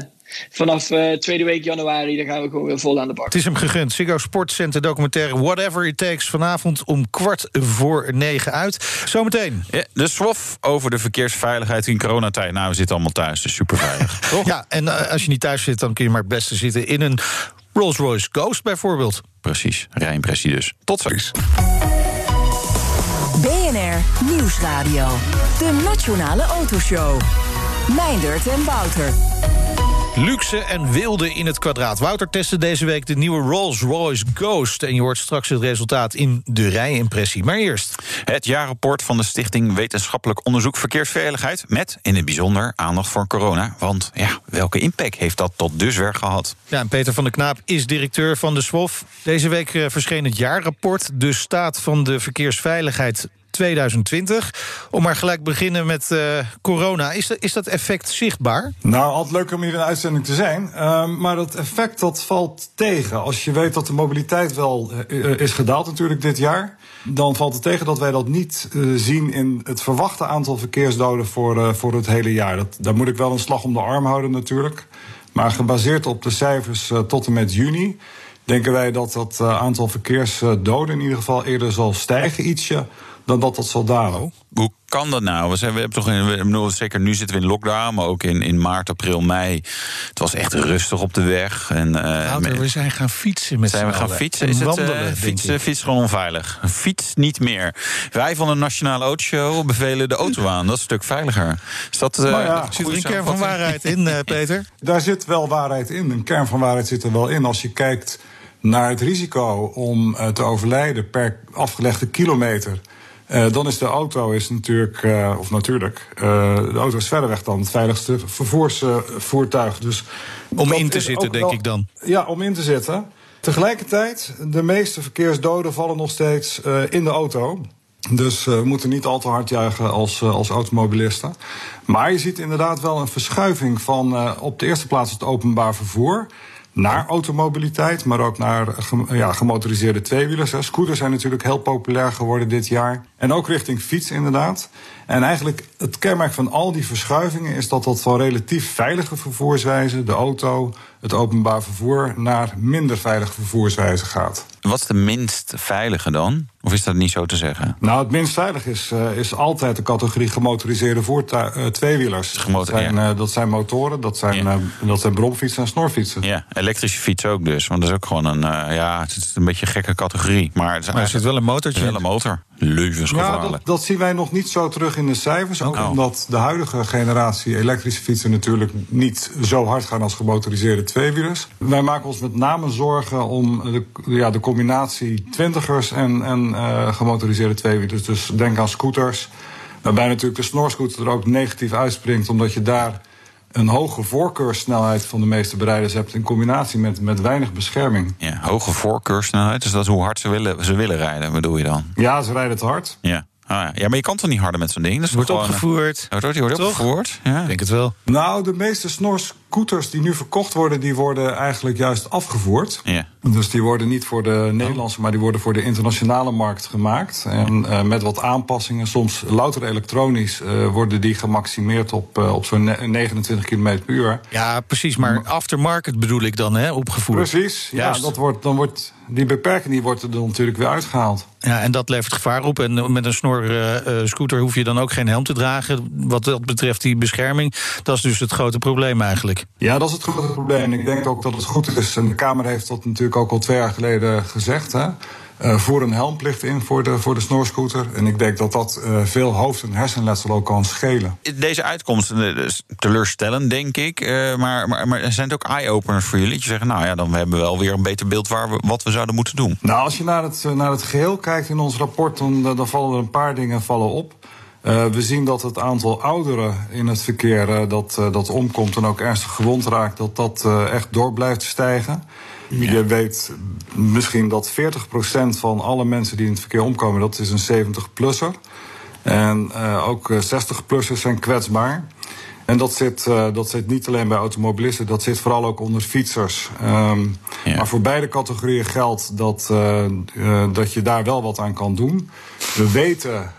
vanaf eh, tweede week januari dan gaan we gewoon weer vol aan de bak. Het is hem gegund. Ziggo Sportcenter documentaire Whatever It Takes vanavond om kwart voor negen uit. Zometeen. Ja, de SWOF over de verkeersveiligheid in coronatijd. Nou, we zitten allemaal thuis, dus super veilig. toch? Ja, en als je niet thuis zit, dan kun je maar het beste zitten in een Rolls-Royce Ghost bijvoorbeeld. Precies, rijimpressie dus. Tot straks. BNR Nieuwsradio. De Nationale Autoshow. Meindert en Wouter. Luxe en wilde in het kwadraat. Wouter testte deze week de nieuwe Rolls-Royce Ghost. En je hoort straks het resultaat in de rijimpressie. Maar eerst. Het jaarrapport van de Stichting Wetenschappelijk Onderzoek Verkeersveiligheid. Met in het bijzonder aandacht voor corona. Want ja, welke impact heeft dat tot dusver gehad? Ja, en Peter van der Knaap is directeur van de SWOF. Deze week eh, verscheen het jaarrapport. De staat van de verkeersveiligheid 2020. Om maar gelijk beginnen met uh, corona. Is, is dat effect zichtbaar? Nou, altijd leuk om hier in de uitzending te zijn. Uh, maar dat effect dat valt tegen. Als je weet dat de mobiliteit wel uh, is gedaald natuurlijk dit jaar... dan valt het tegen dat wij dat niet zien in het verwachte aantal verkeersdoden... voor, voor het hele jaar. Dat, daar moet ik wel een slag om de arm houden natuurlijk. Maar gebaseerd op de cijfers tot en met juni... denken wij dat dat aantal verkeersdoden in ieder geval eerder zal stijgen ietsje dan dat dat zal dalen. Hoe kan dat nou? We, zijn, we hebben toch in, we bedoel, zeker nu zitten we in lockdown, maar ook in, in maart, april, mei. Het was echt rustig op de weg. En, uh, we zijn gaan fietsen met Zijn we gaan fietsen? Is wandelen, het, uh, fietsen, fietsen gewoon onveilig? Fiets niet meer. Wij van de Nationale Autoshow bevelen de auto aan. Dat is een stuk veiliger. Is dat, uh, ja, zit er een kern van waarheid in, Peter? Daar zit wel waarheid in. Een kern van waarheid zit er wel in. Als je kijkt naar het risico om te overlijden per afgelegde kilometer dan is de auto is natuurlijk, uh, of natuurlijk, uh, de auto is verreweg dan het veiligste vervoersvoertuig. Dus om in te zitten, denk ik dan. Ja, om in te zitten. Tegelijkertijd, de meeste verkeersdoden vallen nog steeds in de auto. Dus we moeten niet al te hard juichen als, als automobilisten. Maar je ziet inderdaad wel een verschuiving van op de eerste plaats het openbaar vervoer naar automobiliteit, maar ook naar ja, gemotoriseerde tweewielers. Scooters zijn natuurlijk heel populair geworden dit jaar. En ook richting fiets, inderdaad. En eigenlijk het kenmerk van al die verschuivingen is dat dat van relatief veilige vervoerswijzen, de auto, het openbaar vervoer, naar minder veilige vervoerswijzen gaat. Wat is de minst veilige dan? Of is dat niet zo te zeggen? Nou, het minst veilig is, uh, is altijd de categorie gemotoriseerde voertuigen, uh, tweewielers. Gemotor, dat, zijn, ja. uh, dat zijn motoren, dat zijn, Ja. dat zijn bromfietsen en snorfietsen. Ja, elektrische fiets ook dus. Want dat is ook gewoon een, eh, ja, het is een beetje een gekke categorie. Maar, het is Maar er zit wel een motortje wel een motor. Levensgevaarlijk. Ja, dat, dat zien wij nog niet zo terug in de cijfers. Ook Oh. omdat de huidige generatie elektrische fietsen natuurlijk niet zo hard gaan als gemotoriseerde tweewielers. Wij maken ons met name zorgen om de, ja, de combinatie twintigers en, en eh, gemotoriseerde tweewielers. Dus denk aan scooters. Waarbij natuurlijk de snorscooter er ook negatief uitspringt, omdat je daar een hoge voorkeursnelheid van de meeste bereiders hebt in combinatie met, met weinig bescherming. Ja, hoge voorkeursnelheid, dus dat is hoe hard ze willen, ze willen rijden, bedoel je dan? Ja, ze rijden te hard. Ja. Ah, ja. ja, maar je kan toch niet harder met zo'n ding? Dat Wordt opgevoerd. eh, wordt, die wordt Toch? opgevoerd? Ja. Ik denk het wel. Nou, de meeste snorscooters die nu verkocht worden, die worden eigenlijk juist afgevoerd. Ja. Dus die worden niet voor de Nederlandse, maar die worden voor de internationale markt gemaakt. En eh, met wat aanpassingen, soms louter elektronisch, eh, worden die gemaximeerd op, eh, op zo'n ne- 29 km per uur. Ja, precies. Maar aftermarket bedoel ik dan, hè, opgevoerd. Precies, ja, Juist. dat wordt, dan wordt, die beperking die wordt er dan natuurlijk weer uitgehaald. Ja, en dat levert gevaar op. En met een snor scooter hoef je dan ook geen helm te dragen. Wat dat betreft die bescherming. Dat is dus het grote probleem eigenlijk. Ja, dat is het grote probleem. Ik denk ook dat het goed is. En de Kamer heeft dat natuurlijk ook al twee jaar geleden gezegd. Hè? Eh, voer een helmplicht in voor de, voor de snorscooter. En ik denk dat dat eh, veel hoofd- en hersenletsel ook kan schelen. Deze uitkomsten eh, is teleurstellend, denk ik. Maar, maar, maar zijn het ook eye-openers voor jullie? Dat je zegt, nou ja, dan hebben we wel weer een beter beeld waar we, wat we zouden moeten doen. Nou, als je naar het, naar het geheel kijkt in ons rapport, dan, dan vallen er een paar dingen vallen op. Eh, we zien dat het aantal ouderen in het verkeer eh, dat, eh, dat omkomt en ook ernstig gewond raakt, dat dat echt door blijft stijgen. Je weet misschien dat 40% van alle mensen die in het verkeer omkomen, dat is een 70-plusser. En ook 60-plussers zijn kwetsbaar. En dat zit, eh, dat zit niet alleen bij automobilisten, dat zit vooral ook onder fietsers. Ehm, Maar voor beide categorieën geldt dat, eh, eh, dat je daar wel wat aan kan doen. We weten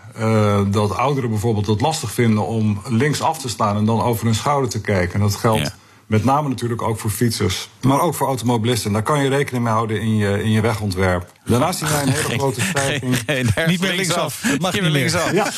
dat ouderen bijvoorbeeld het lastig vinden om links af te staan en dan over hun schouder te kijken. En dat geldt met name natuurlijk ook voor fietsers, maar ook voor automobilisten. En daar kan je rekening mee houden in je, in je wegontwerp. Daarnaast zien wij een hele grote stijging. Niet meer linksaf. Dat mag Niet meer linksaf. Ja.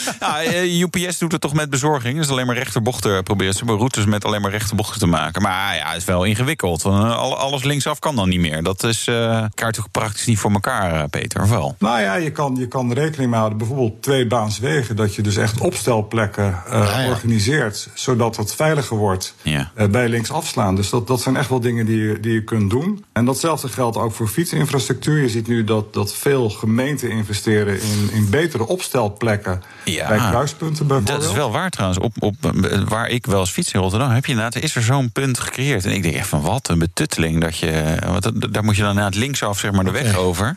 eh, UPS doet het toch met bezorging. Dus alleen maar rechterbochten proberen ze routes met alleen maar rechterbochten te maken. Maar ja, het is wel ingewikkeld. Want, eh, al- Alles linksaf kan dan niet meer. Dat is eh kaart toch praktisch niet voor elkaar, eh, Peter, of wel? Nou ja, je kan, je kan rekening mee houden. Bijvoorbeeld twee baanswegen. Dat je dus echt opstelplekken eh, organiseert. Zodat het veiliger wordt Ja. eh, bij links afslaan. Dus dat, dat zijn echt wel dingen die je, die je kunt doen. En datzelfde geldt ook voor fietsinfrastructuur. Je ziet nu dat, dat veel gemeenten investeren in, in betere opstelplekken. Ja. Bij kruispunten bijvoorbeeld. Dat is wel waar trouwens. Op, op, waar ik wel eens fiets in Rotterdam, heb je inderdaad, is er zo'n punt gecreëerd. En ik denk echt van wat een betutteling. Dat je, want dat- daar moet je dan inderdaad linksaf zeg maar, de weg over.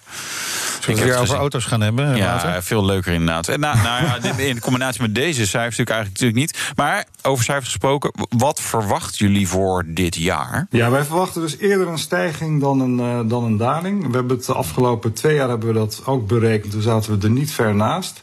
Zullen we het weer over gezien. auto's gaan hebben? Ja, veel leuker inderdaad. En nou, nou ja, in combinatie met deze cijfers natuurlijk eigenlijk natuurlijk niet. Maar over cijfers gesproken, wat verwachten jullie voor dit jaar? Ja, wij verwachten dus eerder een stijging dan een, eh, dan een daling. We hebben het de afgelopen twee jaar hebben we dat ook berekend. Toen zaten we er niet ver naast.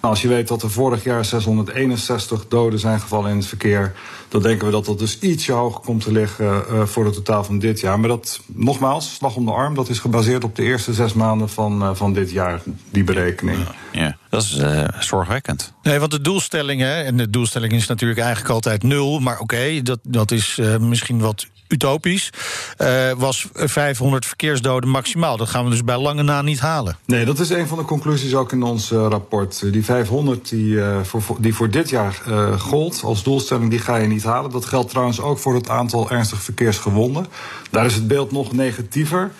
Nou, als je weet dat er vorig jaar 661 doden zijn gevallen in het verkeer, dan denken we dat dat dus ietsje hoger komt te liggen eh, voor het totaal van dit jaar. Maar dat, nogmaals, slag om de arm, dat is gebaseerd op de eerste zes maanden van, eh, van dit jaar, die berekening. Ja, dat is eh, zorgwekkend. Nee, want de doelstelling, hè, en de doelstelling is natuurlijk eigenlijk altijd nul, maar oké, dat, dat is eh, misschien wat utopisch. eh, was 500 verkeersdoden maximaal. Dat gaan we dus bij lange na niet halen. Nee, dat is een van de conclusies ook in ons eh, rapport. Die 500 die, eh, voor, die voor dit jaar eh, gold als doelstelling, die ga je niet halen. Dat geldt trouwens ook voor het aantal ernstig verkeersgewonden. Daar is het beeld nog negatiever.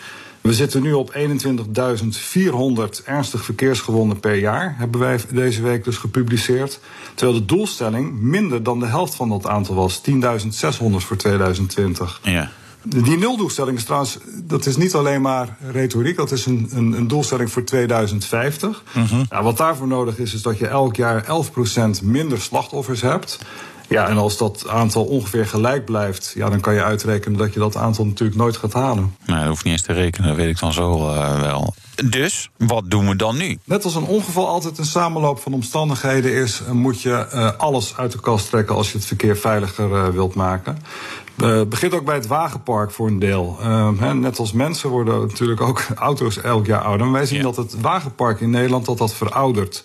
We zitten nu op 21.400 ernstig verkeersgewonden per jaar, hebben wij deze week dus gepubliceerd. Terwijl de doelstelling minder dan de helft van dat aantal was, 10.600 voor 2020. Ja. Die nuldoelstelling is trouwens, dat is niet alleen maar retoriek, dat is een, een, een doelstelling voor 2050. Nou, wat daarvoor nodig is, is dat je elk jaar 11% minder slachtoffers hebt. Ja, en als dat aantal ongeveer gelijk blijft, ja, dan kan je uitrekenen dat je dat aantal natuurlijk nooit gaat halen. Nou, dat hoeft niet eens te rekenen, dat weet ik dan zo eh, wel. Dus, wat doen we dan nu? Net als een ongeval altijd een samenloop van omstandigheden is, eh, moet je eh, alles uit de kast trekken als je het verkeer veiliger wilt maken. Het begint ook bij het wagenpark voor een deel. Eh, hè, net als mensen worden natuurlijk ook auto's elk jaar ouder. Maar wij zien dat het wagenpark in Nederland dat dat veroudert.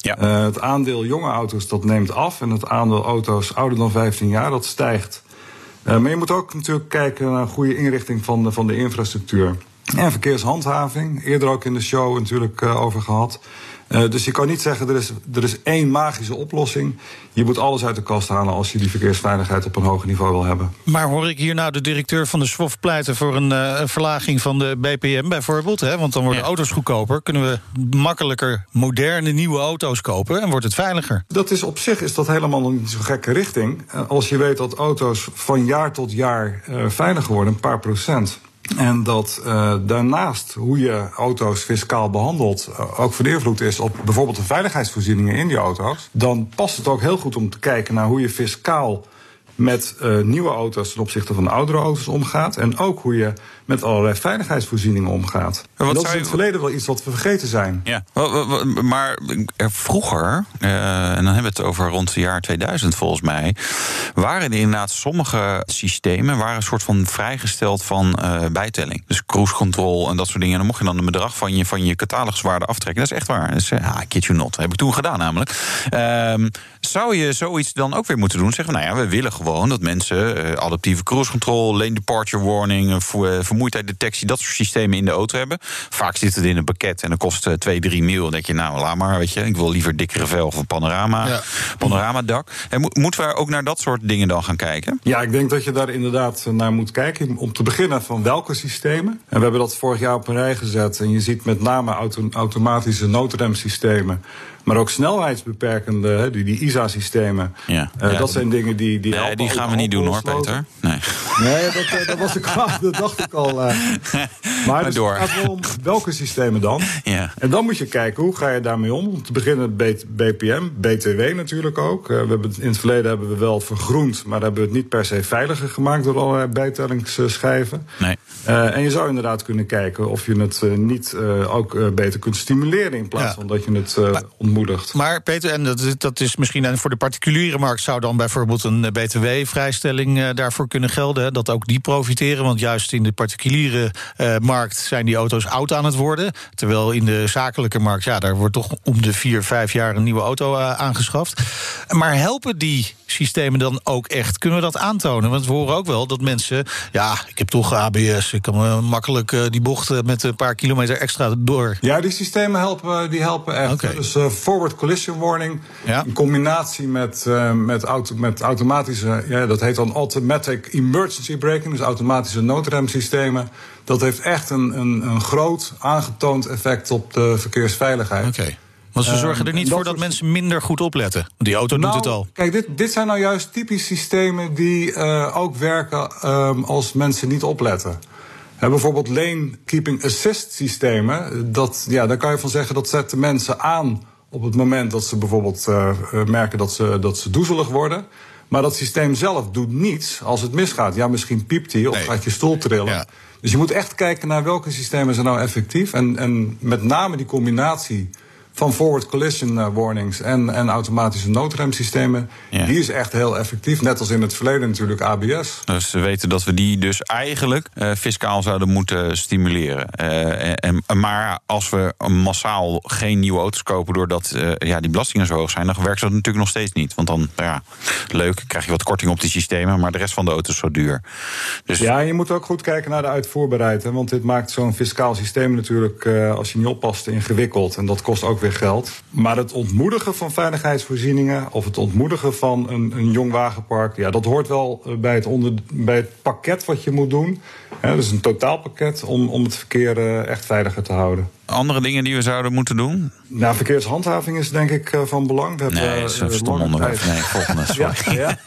Eh, het aandeel jonge auto's dat neemt af en het aandeel auto's ouder dan 15 jaar dat stijgt. Eh, maar je moet ook natuurlijk kijken naar een goede inrichting van de, van de infrastructuur. En verkeershandhaving, eerder ook in de show natuurlijk eh, over gehad. Eh, dus je kan niet zeggen er is, er is één magische oplossing. Je moet alles uit de kast halen als je die verkeersveiligheid op een hoger niveau wil hebben. Maar hoor ik hier nou de directeur van de SWOF pleiten voor een eh, verlaging van de BPM bijvoorbeeld? Hè? Want dan worden auto's goedkoper. Kunnen we makkelijker moderne nieuwe auto's kopen en wordt het veiliger? Dat is op zich is dat helemaal nog niet zo'n gekke richting. Eh, Als je weet dat auto's van jaar tot jaar eh, veiliger worden, een paar procent. En dat eh, daarnaast hoe je auto's fiscaal behandelt eh, ook van invloed is op bijvoorbeeld de veiligheidsvoorzieningen in die auto's. Dan past het ook heel goed om te kijken naar hoe je fiscaal met eh, nieuwe auto's ten opzichte van oudere auto's omgaat. En ook hoe je met allerlei veiligheidsvoorzieningen omgaat. wat En dat is in het verleden wel iets wat we vergeten zijn. Ja, maar er vroeger, eh, en dan hebben we het over rond het jaar 2000 volgens mij, waren er inderdaad sommige systemen waren een soort van vrijgesteld van eh, bijtelling. Dus cruise control en dat soort dingen. En dan mocht je dan een bedrag van je, van je cataloguswaarde aftrekken. Dat is echt waar. Dat is, eh, ah, kid you not. Dat heb ik toen gedaan namelijk. Ehm, zou je zoiets dan ook weer moeten doen? Zeggen we, nou ja, we willen gewoon dat mensen eh, adaptieve cruise control, lane departure warning, eh, eh, vermoeidheidsdetectie, dat soort systemen in de auto hebben. Vaak zit het in een pakket en dat kost eh, 2, 3 mil. Dan denk je, nou, laat maar, weet je. Ik wil liever dikkere vel of een panorama, panoramadak. En mo- moeten we ook naar dat soort dingen dan gaan kijken? Ja, ik denk dat je daar inderdaad eh, naar moet kijken. Om te beginnen van welke systemen. En we hebben dat vorig jaar op een rij gezet. En je ziet met name auto- automatische noodremsystemen. Maar ook snelheidsbeperkende, hè, die, die ISA-systemen. Ja. Eh, Ja, dat zijn dingen die. die Nee, die gaan we niet doen hoor. Peter. Nee. Nee, dat, eh, dat, was ik, dat dacht ik al. eh. Maar, Maar dus door. het gaat wel om welke systemen dan? Ja. En dan moet je kijken, hoe ga je daarmee om? Om te beginnen BPM, BTW natuurlijk ook. We hebben, in het verleden hebben we wel vergroend... maar hebben we het niet per se veiliger gemaakt... door allerlei bijtellingsschijven. Nee. En je zou inderdaad kunnen kijken of je het niet ook beter kunt stimuleren... in plaats Ja. van dat je het eh, Maar Peter, en dat, dat is misschien en voor de particuliere markt zou dan bijvoorbeeld een eh, BTW-vrijstelling eh, daarvoor kunnen gelden. Dat ook die profiteren. Want juist in de particuliere eh, markt zijn die auto's oud aan het worden. Terwijl in de zakelijke markt, ja, daar wordt toch om de vier, vijf jaar een nieuwe auto aangeschaft. Maar helpen die systemen dan ook echt? Kunnen we dat aantonen? Want we horen ook wel dat mensen, ja, ik heb toch ABS, ik kan makkelijk uh, die bocht met een paar kilometer extra door. Ja, die systemen helpen, die helpen echt. Okay. Dus forward collision warning, ja. in combinatie met, met, auto, met automatische, ja, dat heet dan automatic emergency braking, dus automatische noodremsystemen. Dat heeft echt een, een, een groot aangetoond effect op de verkeersveiligheid. Oké. Okay. Want ze zorgen er niet voor dat mensen minder goed opletten. Die auto nou, doet het al. Kijk, dit, dit zijn nou juist typisch systemen die uh, ook werken um, als mensen niet opletten. Bijvoorbeeld lane keeping assist systemen. Dat, ja, daar kan je van zeggen dat zetten mensen aan op het moment dat ze bijvoorbeeld uh, merken dat ze, dat ze doezelig worden. Maar dat systeem zelf doet niets als het misgaat. Ja, misschien piept hij of nee. gaat je stoel trillen. Ja. Dus je moet echt kijken naar welke systemen zijn nou effectief. En, en met name die combinatie van forward collision eh, warnings en, en automatische noodremsystemen. Ja. Die is echt heel effectief. Net als in het verleden natuurlijk ABS. Dus we weten dat we die dus eigenlijk uh, fiscaal zouden moeten stimuleren. Uh, en, maar als we massaal geen nieuwe auto's kopen doordat uh, ja, die belastingen zo hoog zijn, dan werkt dat natuurlijk nog steeds niet. Want dan, ja, leuk, krijg je wat korting op die systemen, maar de rest van de auto's is zo duur. Dus... Ja, je moet ook goed kijken naar de uitvoerbaarheid. Hè, want dit maakt zo'n fiscaal systeem natuurlijk, als je niet oppast, ingewikkeld. En dat kost ook weer geld. Maar het ontmoedigen van veiligheidsvoorzieningen of het ontmoedigen van een, een jong wagenpark, ja, dat hoort wel bij het, onder, bij het pakket wat je moet doen. Ja, dus een totaalpakket om, om het verkeer uh, echt veiliger te houden. Andere dingen die we zouden moeten doen? Nou, verkeershandhaving is denk ik uh, van belang. We nee, hebben, dat is een stom onderwerp. Nee, volgende, sorry. ja,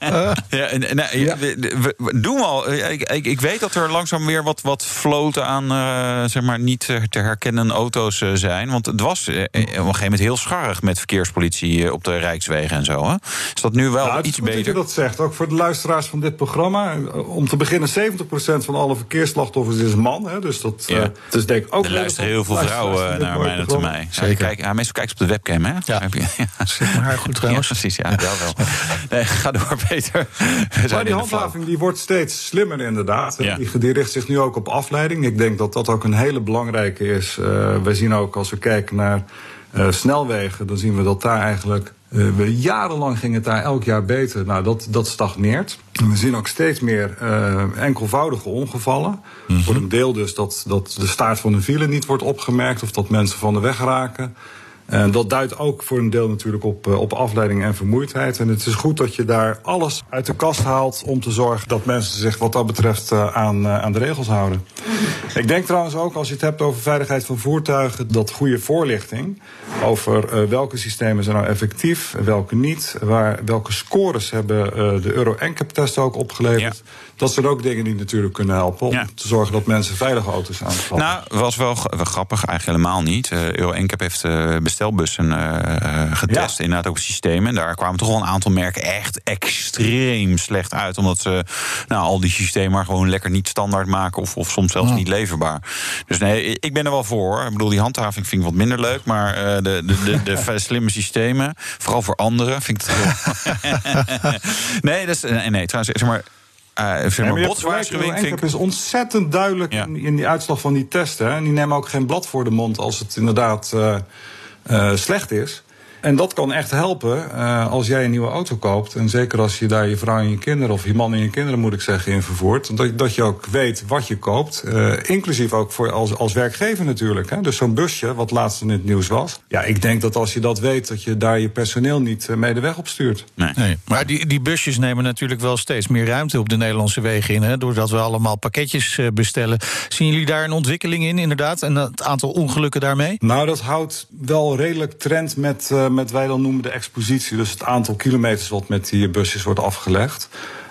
ja. ja, ja. We, we, doen we al. Ik, ik, ik, weet dat er langzaam weer wat, wat floten aan uh, zeg maar niet te herkennen auto's zijn. Want het was op een gegeven moment heel scharrig met verkeerspolitie op de Rijkswegen en zo. Hè? Is dat nu wel nou, iets beter? Dat je dat zegt. Ook voor de luisteraars van dit programma. Om te beginnen, 70% van alle verkeersslachtoffers is man. Hè? Dus dat ja. dus denk ik ook. Er luisteren heel veel vrouwen naar mij en naar mij. Zeker. Kijk, ja, meestal kijken ze op de webcam, hè? Ja. ja. Zit mijn haar goed trouwens. Ja, precies, ja, wel wel. Nee, ga door, Peter. Maar die handhaving die wordt steeds slimmer, inderdaad. Ja. Die, die richt zich nu ook op afleiding. Ik denk dat dat ook een hele belangrijke is. Uh, wij zien ook als we kijken naar uh, snelwegen, dan zien we dat daar eigenlijk uh, we, jarenlang ging het daar elk jaar beter. Nou, dat, dat stagneert. En we zien ook steeds meer uh, enkelvoudige ongevallen. Mm -hmm. Voor een deel dus dat, dat de staart van de file niet wordt opgemerkt... of dat mensen van de weg raken. En dat duidt ook voor een deel natuurlijk op, op afleiding en vermoeidheid. En het is goed dat je daar alles uit de kast haalt om te zorgen dat mensen zich wat dat betreft aan, aan de regels houden. Ik denk trouwens ook, als je het hebt over veiligheid van voertuigen, dat goede voorlichting over welke systemen zijn nou effectief, welke niet, waar, welke scores hebben de Euro NCAP test ook opgeleverd. Dat zijn ook dingen die natuurlijk kunnen helpen om ja. te zorgen dat mensen veilige auto's aanschaffen. Nou, was wel, grappig, eigenlijk helemaal niet. Uh, Euro NCAP heeft bestelbussen getest, ja. inderdaad ook systemen. En daar kwamen toch wel een aantal merken echt extreem slecht uit. Omdat ze nou, al die systemen maar gewoon lekker niet standaard maken of, of soms zelfs niet leverbaar. Dus nee, ik ben er wel voor. Ik bedoel, die handhaving vind ik wat minder leuk. Maar de, de, de, de slimme systemen, vooral voor anderen, vind ik het heel... nee, nee, nee, trouwens, zeg maar... Uh, zeg maar, botswaarschuwing is ontzettend duidelijk ja. in, in, die uitslag van die testen. En die nemen ook geen blad voor de mond als het inderdaad uh, uh, slecht is. En dat kan echt helpen uh, als jij een nieuwe auto koopt. En zeker als je daar je vrouw en je kinderen, of je man en je kinderen moet ik zeggen, in vervoert. Dat, dat je ook weet wat je koopt. Uh, inclusief ook voor als, als werkgever natuurlijk. Hè. Dus zo'n busje, wat laatst in het nieuws was. Ja, ik denk dat als je dat weet, dat je daar je personeel niet mee de weg op stuurt. Nee. nee. Maar die, die busjes nemen natuurlijk wel steeds meer ruimte op de Nederlandse wegen in. Hè, doordat we allemaal pakketjes bestellen. Zien jullie daar een ontwikkeling in, inderdaad? En het aantal ongelukken daarmee? Nou, dat houdt wel redelijk trend met. Uh, met wij dan noemen de expositie. Dus het aantal kilometers wat met die busjes wordt afgelegd.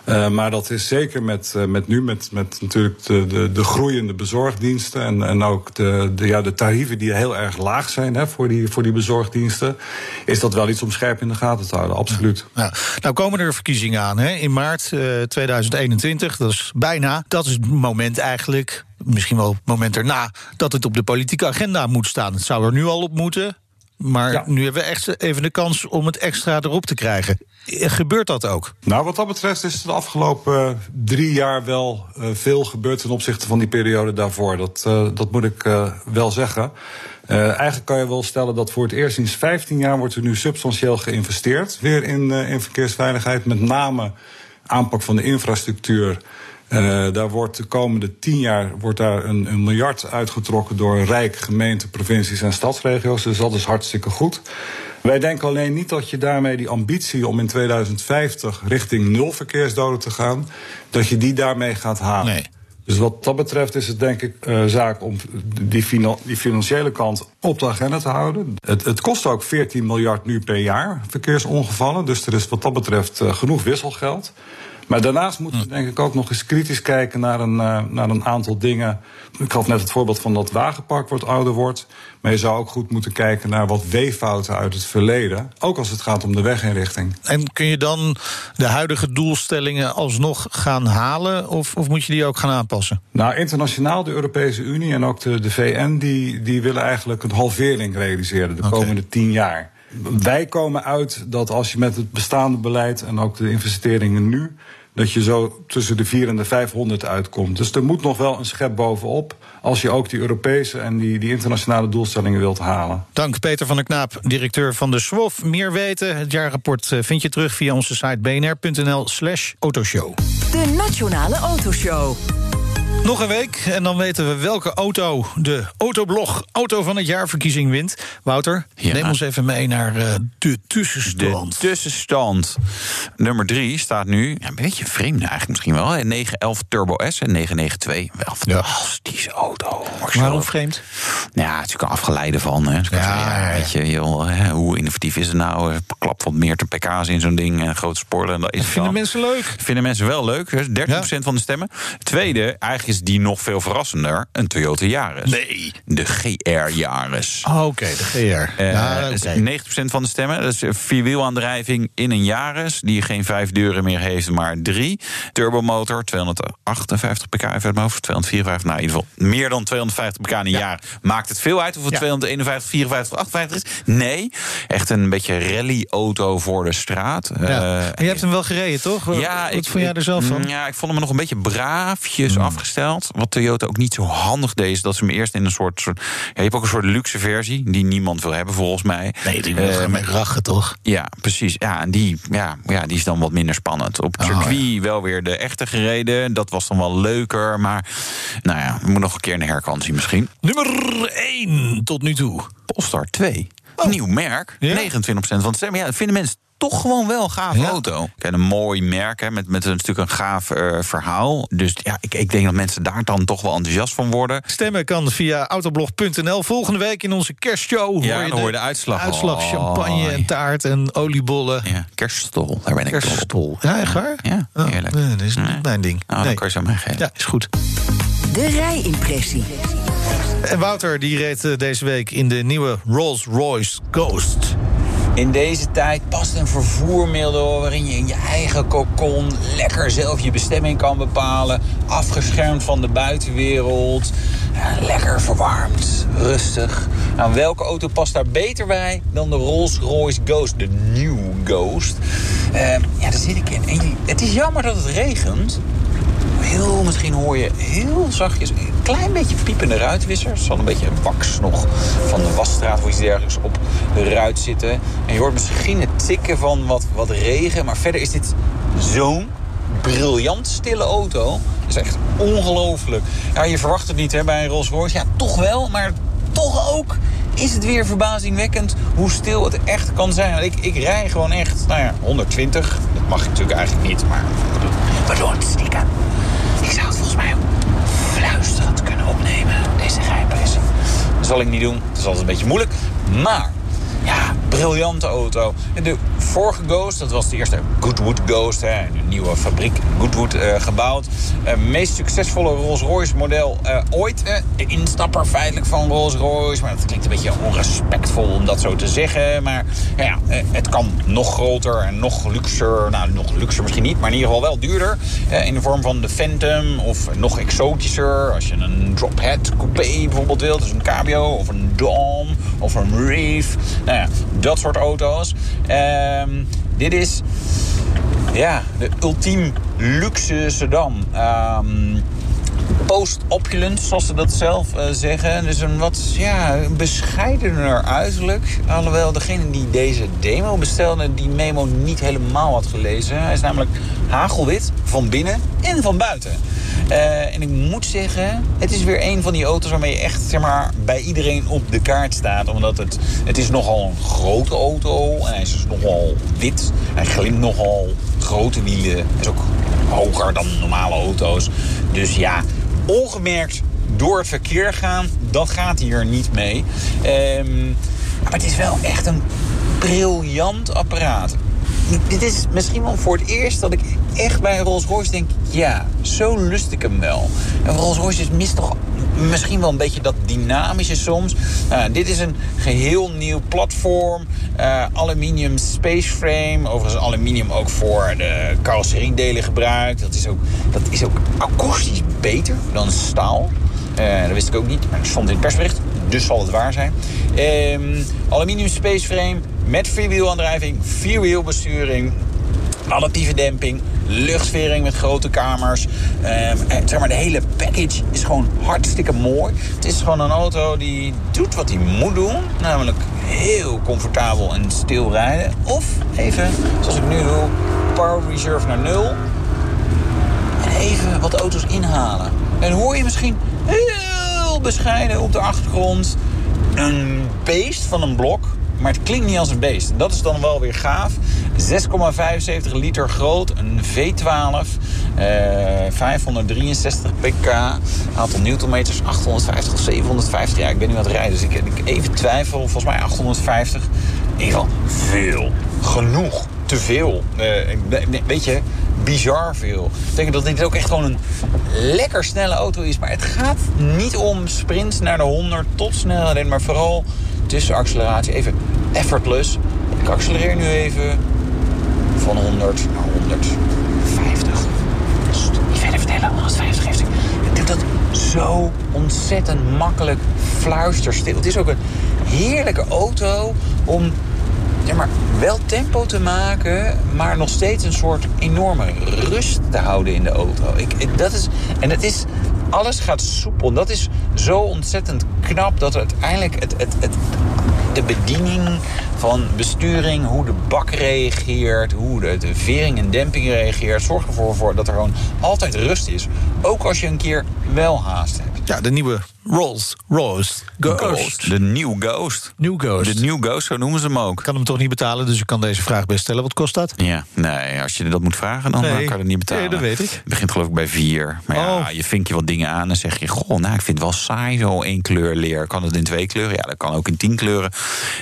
Uh, maar dat is zeker met, uh, met nu, met, met natuurlijk de, de, de groeiende bezorgdiensten. En, en ook de, de, ja, de tarieven die heel erg laag zijn hè, voor, die, voor die bezorgdiensten. Is dat wel iets om scherp in de gaten te houden, absoluut. Ja. Nou komen er verkiezingen aan hè? in maart uh, 2021. Dat is bijna. Dat is het moment eigenlijk, misschien wel het moment erna, dat het op de politieke agenda moet staan. Het zou er nu al op moeten. Maar nu hebben we echt even de kans om het extra erop te krijgen. Gebeurt dat ook? Nou, wat dat betreft is de afgelopen uh, drie jaar wel uh, veel gebeurd ten opzichte van die periode daarvoor. Dat, uh, dat moet ik wel zeggen. eigenlijk kan je wel stellen dat voor het eerst sinds 15 jaar wordt er nu substantieel geïnvesteerd. Weer in, in verkeersveiligheid, met name aanpak van de infrastructuur. Uh, daar wordt de komende tien jaar wordt daar een, een, miljard uitgetrokken door Rijk, gemeenten, provincies en stadsregio's. Dus dat is hartstikke goed. Wij denken alleen niet dat je daarmee die ambitie om in 2050 richting nul verkeersdoden te gaan, dat je die daarmee gaat halen. Nee. Dus wat dat betreft is het denk ik uh, zaak om die, die, financiële kant op de agenda te houden. Het, het, kost ook 14 miljard nu per jaar verkeersongevallen. Dus er is wat dat betreft uh, genoeg wisselgeld. Maar daarnaast moeten we denk ik ook nog eens kritisch kijken naar een, uh, naar een aantal dingen. Ik gaf net het voorbeeld van dat wagenpark wat ouder wordt. Maar je zou ook goed moeten kijken naar wat weeffouten uit het verleden. Ook als het gaat om de weginrichting. En kun je dan de huidige doelstellingen alsnog gaan halen? Of, of moet je die ook gaan aanpassen? Nou, internationaal, de Europese Unie en ook de, de VN... Die, die willen eigenlijk een halvering realiseren de komende tien jaar. Wij komen uit dat als je met het bestaande beleid en ook de investeringen nu dat je zo tussen de 400 en de 500 uitkomt. Dus er moet nog wel een schep bovenop als je ook die Europese en die, die internationale doelstellingen wilt halen. Dank Peter van der Knaap, directeur van de SWOF. Meer weten, het jaarrapport eh, vind je terug via onze site bnr.nl slash autoshow. De Nationale Autoshow. Nog een week en dan weten we welke auto de Autoblog Auto van het Jaarverkiezing wint. Wouter, neem ons even mee naar uh, de tussenstand. De tussenstand. Nummer 3 staat nu, ja, een beetje vreemd eigenlijk misschien wel. 911 Turbo S en 992. Wel fantastische auto. Waarom vreemd? Ja, het is natuurlijk een afgeleide van. Hè. Ja, ja, weet je, joh, hoe innovatief is het nou? Klap wat meer te pk's in zo'n ding en grote spoiler. Dat is vinden mensen leuk. Vinden mensen wel leuk. 13% van de stemmen. Tweede, eigenlijk is die nog veel verrassender, een Toyota Yaris. Nee. De GR Yaris. Oh, Oké, de GR. Uh, ja, okay. 90% van de stemmen. Dat is vierwielaandrijving in een Yaris... die geen vijf deuren meer heeft, maar drie. Turbomotor, 258 pk uit mijn hoofd. 254, nou in ieder geval meer dan 250 pk in een jaar. Maakt het veel uit hoeveel ja. 251, 54, 58 is? Nee. Echt een beetje rally-auto voor de straat. Ja. Uh, je hebt hem wel gereden, toch? Ja, Wat ik, vond jij er zelf van? Ja, ik vond hem nog een beetje braafjes mm. afgesteld. Wat Toyota ook niet zo handig deed, is dat ze hem eerst in een soort. soort ja, je hebt ook een soort luxe versie die niemand wil hebben, volgens mij. Nee, die wil uh, met rachen, toch? Ja, precies. Ja, en die, ja, ja, die is dan wat minder spannend. Op het oh, circuit ja. wel weer de echte gereden. Dat was dan wel leuker. Maar nou ja, we moeten nog een keer een herkant misschien. Nummer 1 tot nu toe. Polestar 2. Oh. Nieuw merk. Ja? 29% van de stemmen. Ja, dat vinden mensen toch gewoon wel een gaaf ja. auto. Ken een mooi merk hè, met, met een stuk een gaaf uh, verhaal. Dus ja, ik, ik denk dat mensen daar dan toch wel enthousiast van worden. Stemmen kan via autoblog.nl. Volgende week in onze kerstshow ja, hoor je dan hoor je de uitslag. Uitslag oh, champagne en taart en oliebollen. Ja, kerststol, daar ben ik Kerststol. Ja, echt waar? Ja, oh, eerlijk. Nee, dat is niet nee. mijn ding. Nee. dan kan je zo meegeven. Ja, is goed. De rijimpressie. En Wouter die reed deze week in de nieuwe Rolls-Royce Ghost. In deze tijd past een vervoermiddel waarin je in je eigen kokon lekker zelf je bestemming kan bepalen. Afgeschermd van de buitenwereld. Lekker verwarmd, rustig. Nou, welke auto past daar beter bij dan de Rolls-Royce Ghost, de New Ghost? Uh, ja, daar zit ik in. En het is jammer dat het regent. Heel, misschien hoor je heel zachtjes klein beetje piepende ruitwisser. Er zal een beetje wax nog van de wasstraat of iets dergelijks op de ruit zitten. En je hoort misschien het tikken van wat, wat regen. Maar verder is dit zo'n briljant stille auto. Dat is echt ongelooflijk. Ja, je verwacht het niet hè, bij een Rolls Royce. Ja, toch wel, maar toch ook is het weer verbazingwekkend hoe stil het echt kan zijn. Ik, ik rij gewoon echt, nou ja, 120. Dat mag ik natuurlijk eigenlijk niet, maar doen het stiekem. Ik zou volgens mij kunnen opnemen, deze geheimpressie. Dat zal ik niet doen, het is altijd een beetje moeilijk. Maar ja, briljante auto. De vorige Ghost, dat was de eerste Goodwood Ghost. Hè, een nieuwe fabriek Goodwood uh, gebouwd. Uh, meest succesvolle Rolls-Royce model uh, ooit. de instapper feitelijk van Rolls-Royce. Maar dat klinkt een beetje onrespectvol om dat zo te zeggen. Maar ja, het kan nog groter en nog luxer. Nou, nog luxer misschien niet, maar in ieder geval wel duurder. in de vorm van de Phantom of nog exotischer. Als je een drop-head coupé bijvoorbeeld wilt. Dus een cabrio of een Dom of een Reef. Nou ja, dat soort auto's. Ehm, dit is ja, de ultiem luxe sedan. Um, post-opulent, zoals ze dat zelf uh, zeggen. Dus een wat ja, bescheidener uiterlijk. Alhoewel degene die deze demo bestelde, die memo niet helemaal had gelezen. Hij is namelijk hagelwit van binnen en van buiten. Uh, en ik moet zeggen, het is weer een van die auto's waarmee je echt zeg maar, bij iedereen op de kaart staat. Omdat het, het is nogal een grote auto en hij is dus nogal wit. Hij glimt nogal grote wielen. Hij is ook hoger dan normale auto's. Dus ja, ongemerkt door het verkeer gaan, dat gaat hier niet mee. Um, maar het is wel echt een briljant apparaat. Dit is misschien wel voor het eerst dat ik echt bij Rolls-Royce denk... ja, zo lust ik hem wel. En Rolls-Royce mist toch misschien wel een beetje dat dynamische soms. Uh, dit is een geheel nieuw platform. Uh, aluminium spaceframe. Overigens aluminium ook voor de carrosseriedelen gebruikt. Dat is ook, dat is ook akoestisch beter dan staal. Uh, dat wist ik ook niet, maar het stond in het persbericht. Dus zal het waar zijn. Um, aluminium spaceframe met vierwielaandrijving, vierwielbesturing, adaptieve demping, luchtvering met grote kamers. Um, zeg maar, de hele package is gewoon hartstikke mooi. Het is gewoon een auto die doet wat hij moet doen. Namelijk heel comfortabel en stil rijden. Of even, zoals ik nu doe, power reserve naar nul. En even wat auto's inhalen. En hoor je misschien heel bescheiden op de achtergrond een beest van een blok maar het klinkt niet als een beest. Dat is dan wel weer gaaf. 6,75 liter groot, een V12, uh, 563 pk, aantal newtonmeters 850 of 750. Ja, ik ben nu aan het rijden, dus ik, ik even twijfel. Volgens mij 850. In ieder geval veel. Genoeg. Te veel. Uh, weet je, bizar veel. Dat betekent dat dit ook echt gewoon een lekker snelle auto is. Maar het gaat niet om sprints naar de 100 tot snelheid, maar vooral tussenacceleratie. Even effortless. Ik accelereer nu even van 100 naar 150. Niet verder vertellen, 150 heeft ik. Het doet dat zo ontzettend makkelijk fluisterstil. Het is ook een heerlijke auto om ja, maar wel tempo te maken, maar nog steeds een soort enorme rust te houden in de auto. Ik, ik, dat is, en het is, alles gaat soepel. Dat is zo ontzettend knap dat uiteindelijk het, het, het, de bediening van besturing, hoe de bak reageert, hoe de, vering en demping reageert, zorgt ervoor voor dat er gewoon altijd rust is. Ook als je een keer wel haast hebt. Ja, de nieuwe Rolls Royce Ghost. Ghost. De New Ghost. New Ghost. De New Ghost, zo noemen ze hem ook. Ik kan hem toch niet betalen, dus ik kan deze vraag best stellen. Wat kost dat? Ja, nee, als je dat moet vragen, dan nee. kan je het niet betalen. Nee, dat weet ik. Het begint geloof ik bij vier. Maar ja, Oh. je vinkt je wat dingen aan en zeg je... goh, nou, ik vind het wel saai, zo één kleur leer. Kan het in twee kleuren? Ja, dat kan ook in tien kleuren.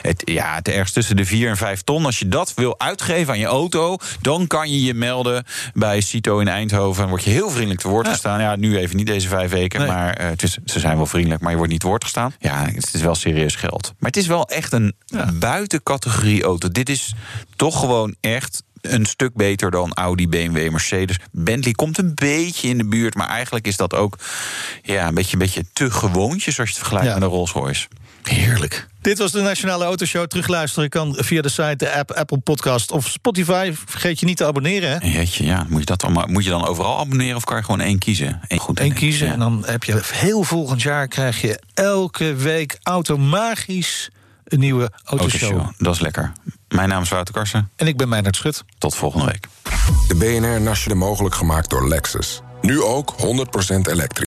Het, ja, het ergens tussen de vier en vijf ton. Als je dat wil uitgeven aan je auto... dan kan je je melden bij Cito in Eindhoven. En word je heel vriendelijk te woord gestaan. Ja, nu even niet deze vijf weken, Nee. maar eh, het is, ze zijn wel vriendelijk... maar je wordt niet woord gestaan. Ja, het is wel serieus geld. Maar het is wel echt een buitencategorie auto. Dit is toch gewoon echt een stuk beter dan Audi, BMW, Mercedes. Bentley komt een beetje in de buurt, maar eigenlijk is dat ook ja, een beetje, een beetje te gewoontjes als je het vergelijkt Ja. met een Rolls Royce. Heerlijk. Dit was de Nationale Autoshow. Terugluisteren kan via de site, de app, Apple Podcast of Spotify. Vergeet je niet te abonneren. Hè? Jeetje, ja, moet je, dat dan, moet je dan overal abonneren of kan je gewoon één kiezen? Eén, goed, Eén kiezen en dan heb je heel volgend jaar krijg je elke week automagisch een nieuwe autoshow. Autoshow, dat is lekker. Mijn naam is Wouter Karsen. En ik ben Meijnerd Schut. Tot volgende week. De BNR Nationale mogelijk gemaakt door Lexus. Nu ook 100% elektrisch.